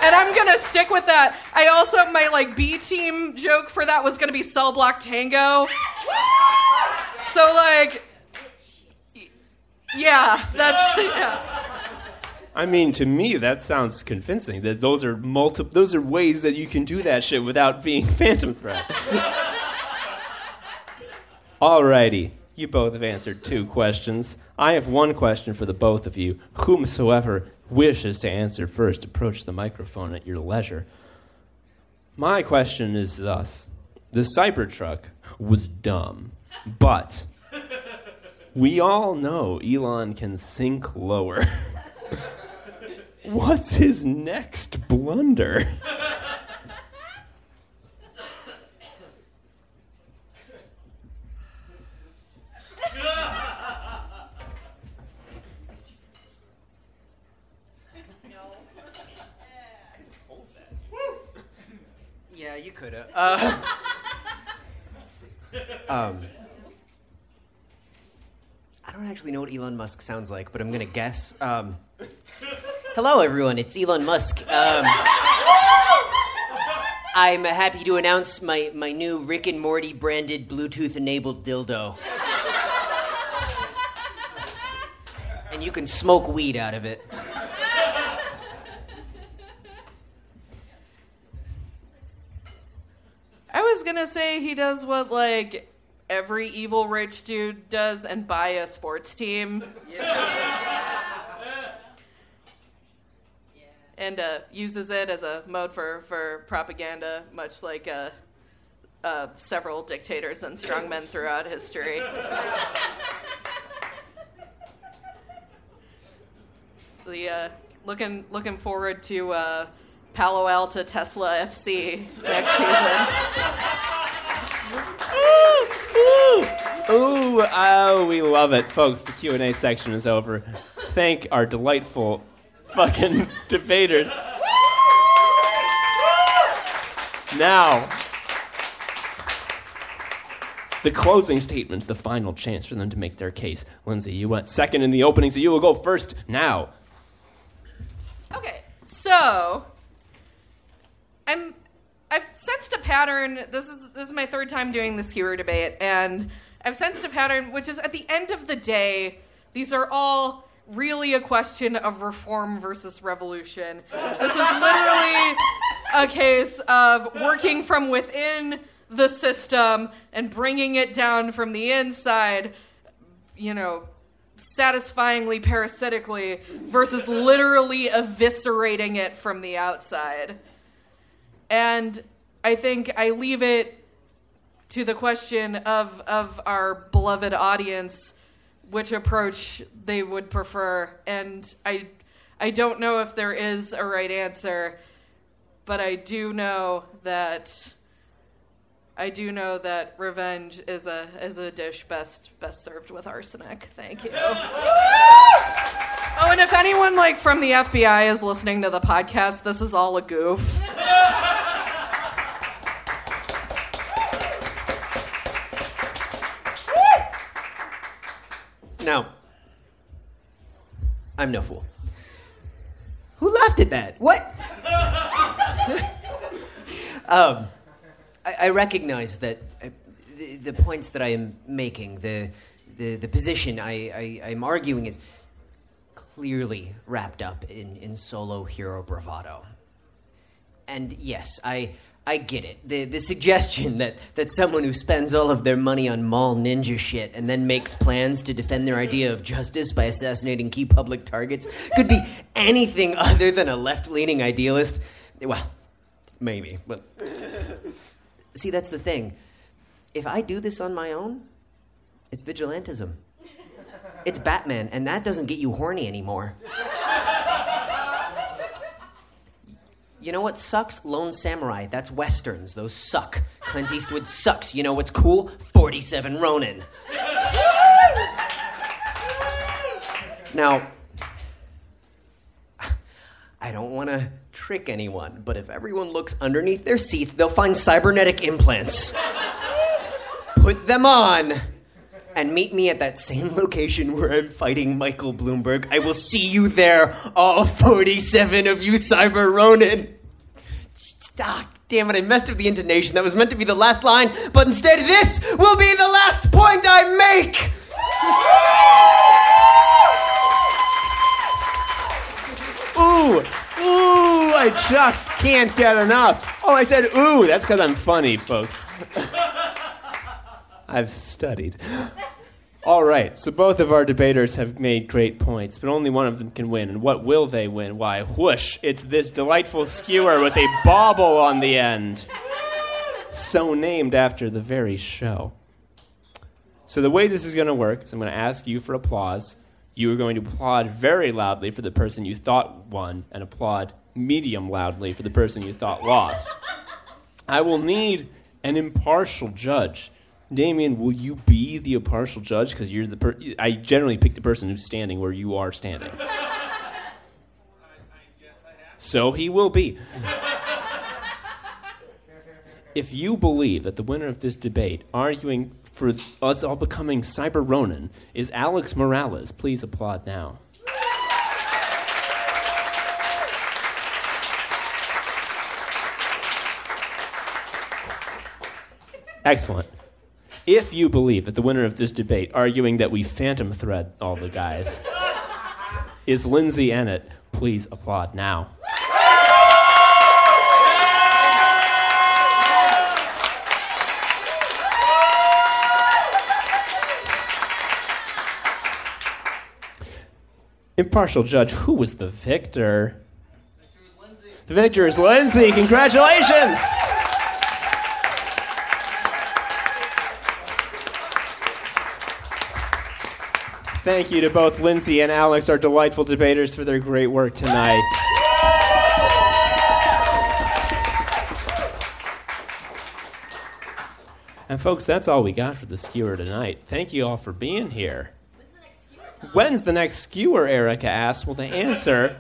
and I'm gonna stick with that. I also my like B team joke for that was gonna be cell block tango. So like Yeah, that's *laughs* yeah. I mean, to me, that sounds convincing. That those are multi- those are ways that you can do that shit without being *laughs* Phantom Thread. *laughs* Alrighty, you both have answered two questions. I have one question for the both of you. Whomsoever wishes to answer first, approach the microphone at your leisure. My question is thus: The Cybertruck was dumb, but we all know Elon can sink lower. *laughs* What's his next blunder? *laughs* Yeah, you could have. Uh, *laughs* um, I don't actually know what Elon Musk sounds like, but I'm gonna guess. Um, hello, everyone. It's Elon Musk. Um, I'm happy to announce my, my new Rick and Morty branded Bluetooth enabled dildo. and you can smoke weed out of it. I was gonna say he does what like every evil rich dude does and buy a sports team. Yeah. *laughs* and uh, uses it as a mode for, for propaganda, much like uh, uh, several dictators and strongmen throughout history. *laughs* the uh, looking looking forward to uh, Palo Alto Tesla FC next season. Ooh, ooh, oh, we love it, folks. The Q and A section is over. Thank our delightful fucking *laughs* debaters. Now, the closing statements, the final chance for them to make their case. Lindsay, you went second in the opening, so you will go first now. Okay, so I'm I've sensed a pattern. This is this is my third time doing this hero debate, and I've sensed a pattern, which is at the end of the day, these are all really a question of reform versus revolution. This is literally a case of working from within the system and bringing it down from the inside, you know, satisfyingly parasitically versus literally eviscerating it from the outside. And I think I leave it to the question of of our beloved audience which approach they would prefer. And I I don't know if there is a right answer but I do know that I do know that revenge is a is a dish best best served with arsenic. Thank you. oh, and if anyone like from the FBI is listening to the podcast, this is all a goof. Now, I'm no fool. Who laughed at that? What? *laughs* um, I, I recognize that uh, the, the points that I am making, the the, the position I, I, I'm arguing is clearly wrapped up in, in solo hero bravado. And yes, I I get it. The the suggestion *laughs* that, that someone who spends all of their money on mall ninja shit and then makes plans to defend their idea of justice by assassinating key public targets could be anything *laughs* other than a left leaning idealist. Well, maybe, but see that's the thing. If I do this on my own, it's vigilantism. It's Batman, and that doesn't get you horny anymore. You know what sucks? Lone Samurai. That's westerns. Those suck. Clint Eastwood sucks. You know what's cool? 47 Ronin. Now, I don't want to trick anyone, but if everyone looks underneath their seats, they'll find cybernetic implants. Put them on and meet me at that same location where I'm fighting Michael Bloomberg. I will see you there, all 47 of you Cyber Ronin. Stop. Damn it, I messed up the intonation. That was meant to be the last line, but instead, this will be the last point I make! *laughs* Ooh, ooh, I just can't get enough. Oh, I said ooh. That's because I'm funny, folks. *laughs* I've studied. All right, so both of our debaters have made great points, but only one of them can win. And what will they win? Why, whoosh, it's this delightful skewer with a bauble on the end. So named after the very show. So the way this is going to work is I'm going to ask you for applause. You are going to applaud very loudly for the person you thought won, and applaud medium loudly for the person you thought lost. I will need an impartial judge. Damien, will you be the impartial judge? Because you're the per- I generally pick the person who's standing where you are standing. So he will be. if you believe that the winner of this debate, arguing for us all becoming Cyber Ronin, is Alex Morales, please applaud now. Excellent. If you believe that the winner of this debate, arguing that we phantom thread all the guys, is Lindsay Eanet, please applaud now. Impartial judge, who was the victor? The victor is Lindsay. Congratulations! Thank you to both Lindsay and Alex, our delightful debaters, for their great work tonight. And, folks, that's all we got for the skewer tonight. Thank you all for being here. When's the next skewer, Erica asks. Well, the answer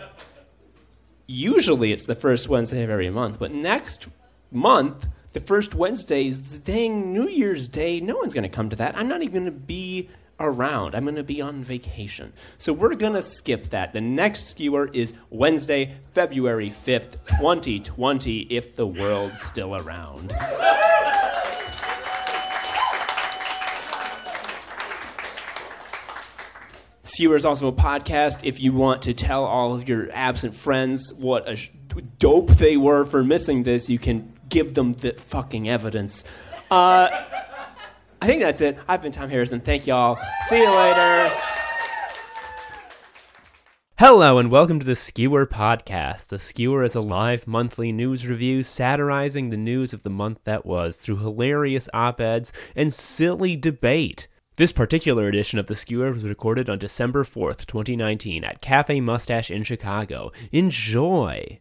usually it's the first Wednesday of every month, but next month, the first Wednesday is the dang New Year's Day. No one's going to come to that. I'm not even going to be around. I'm going to be on vacation. So we're going to skip that. The next skewer is Wednesday, February 5th, 2020, if the world's still around. Skewer is also a podcast. If you want to tell all of your absent friends what a dope they were for missing this, you can give them the fucking evidence. Uh, I think that's it. I've been Tom Harrison. Thank y'all. See you later. Hello and welcome to the Skewer Podcast. The Skewer is a live monthly news review satirizing the news of the month that was through hilarious op eds and silly debate. This particular edition of The Skewer was recorded on December 4th, 2019, at Cafe Mustache in Chicago. Enjoy!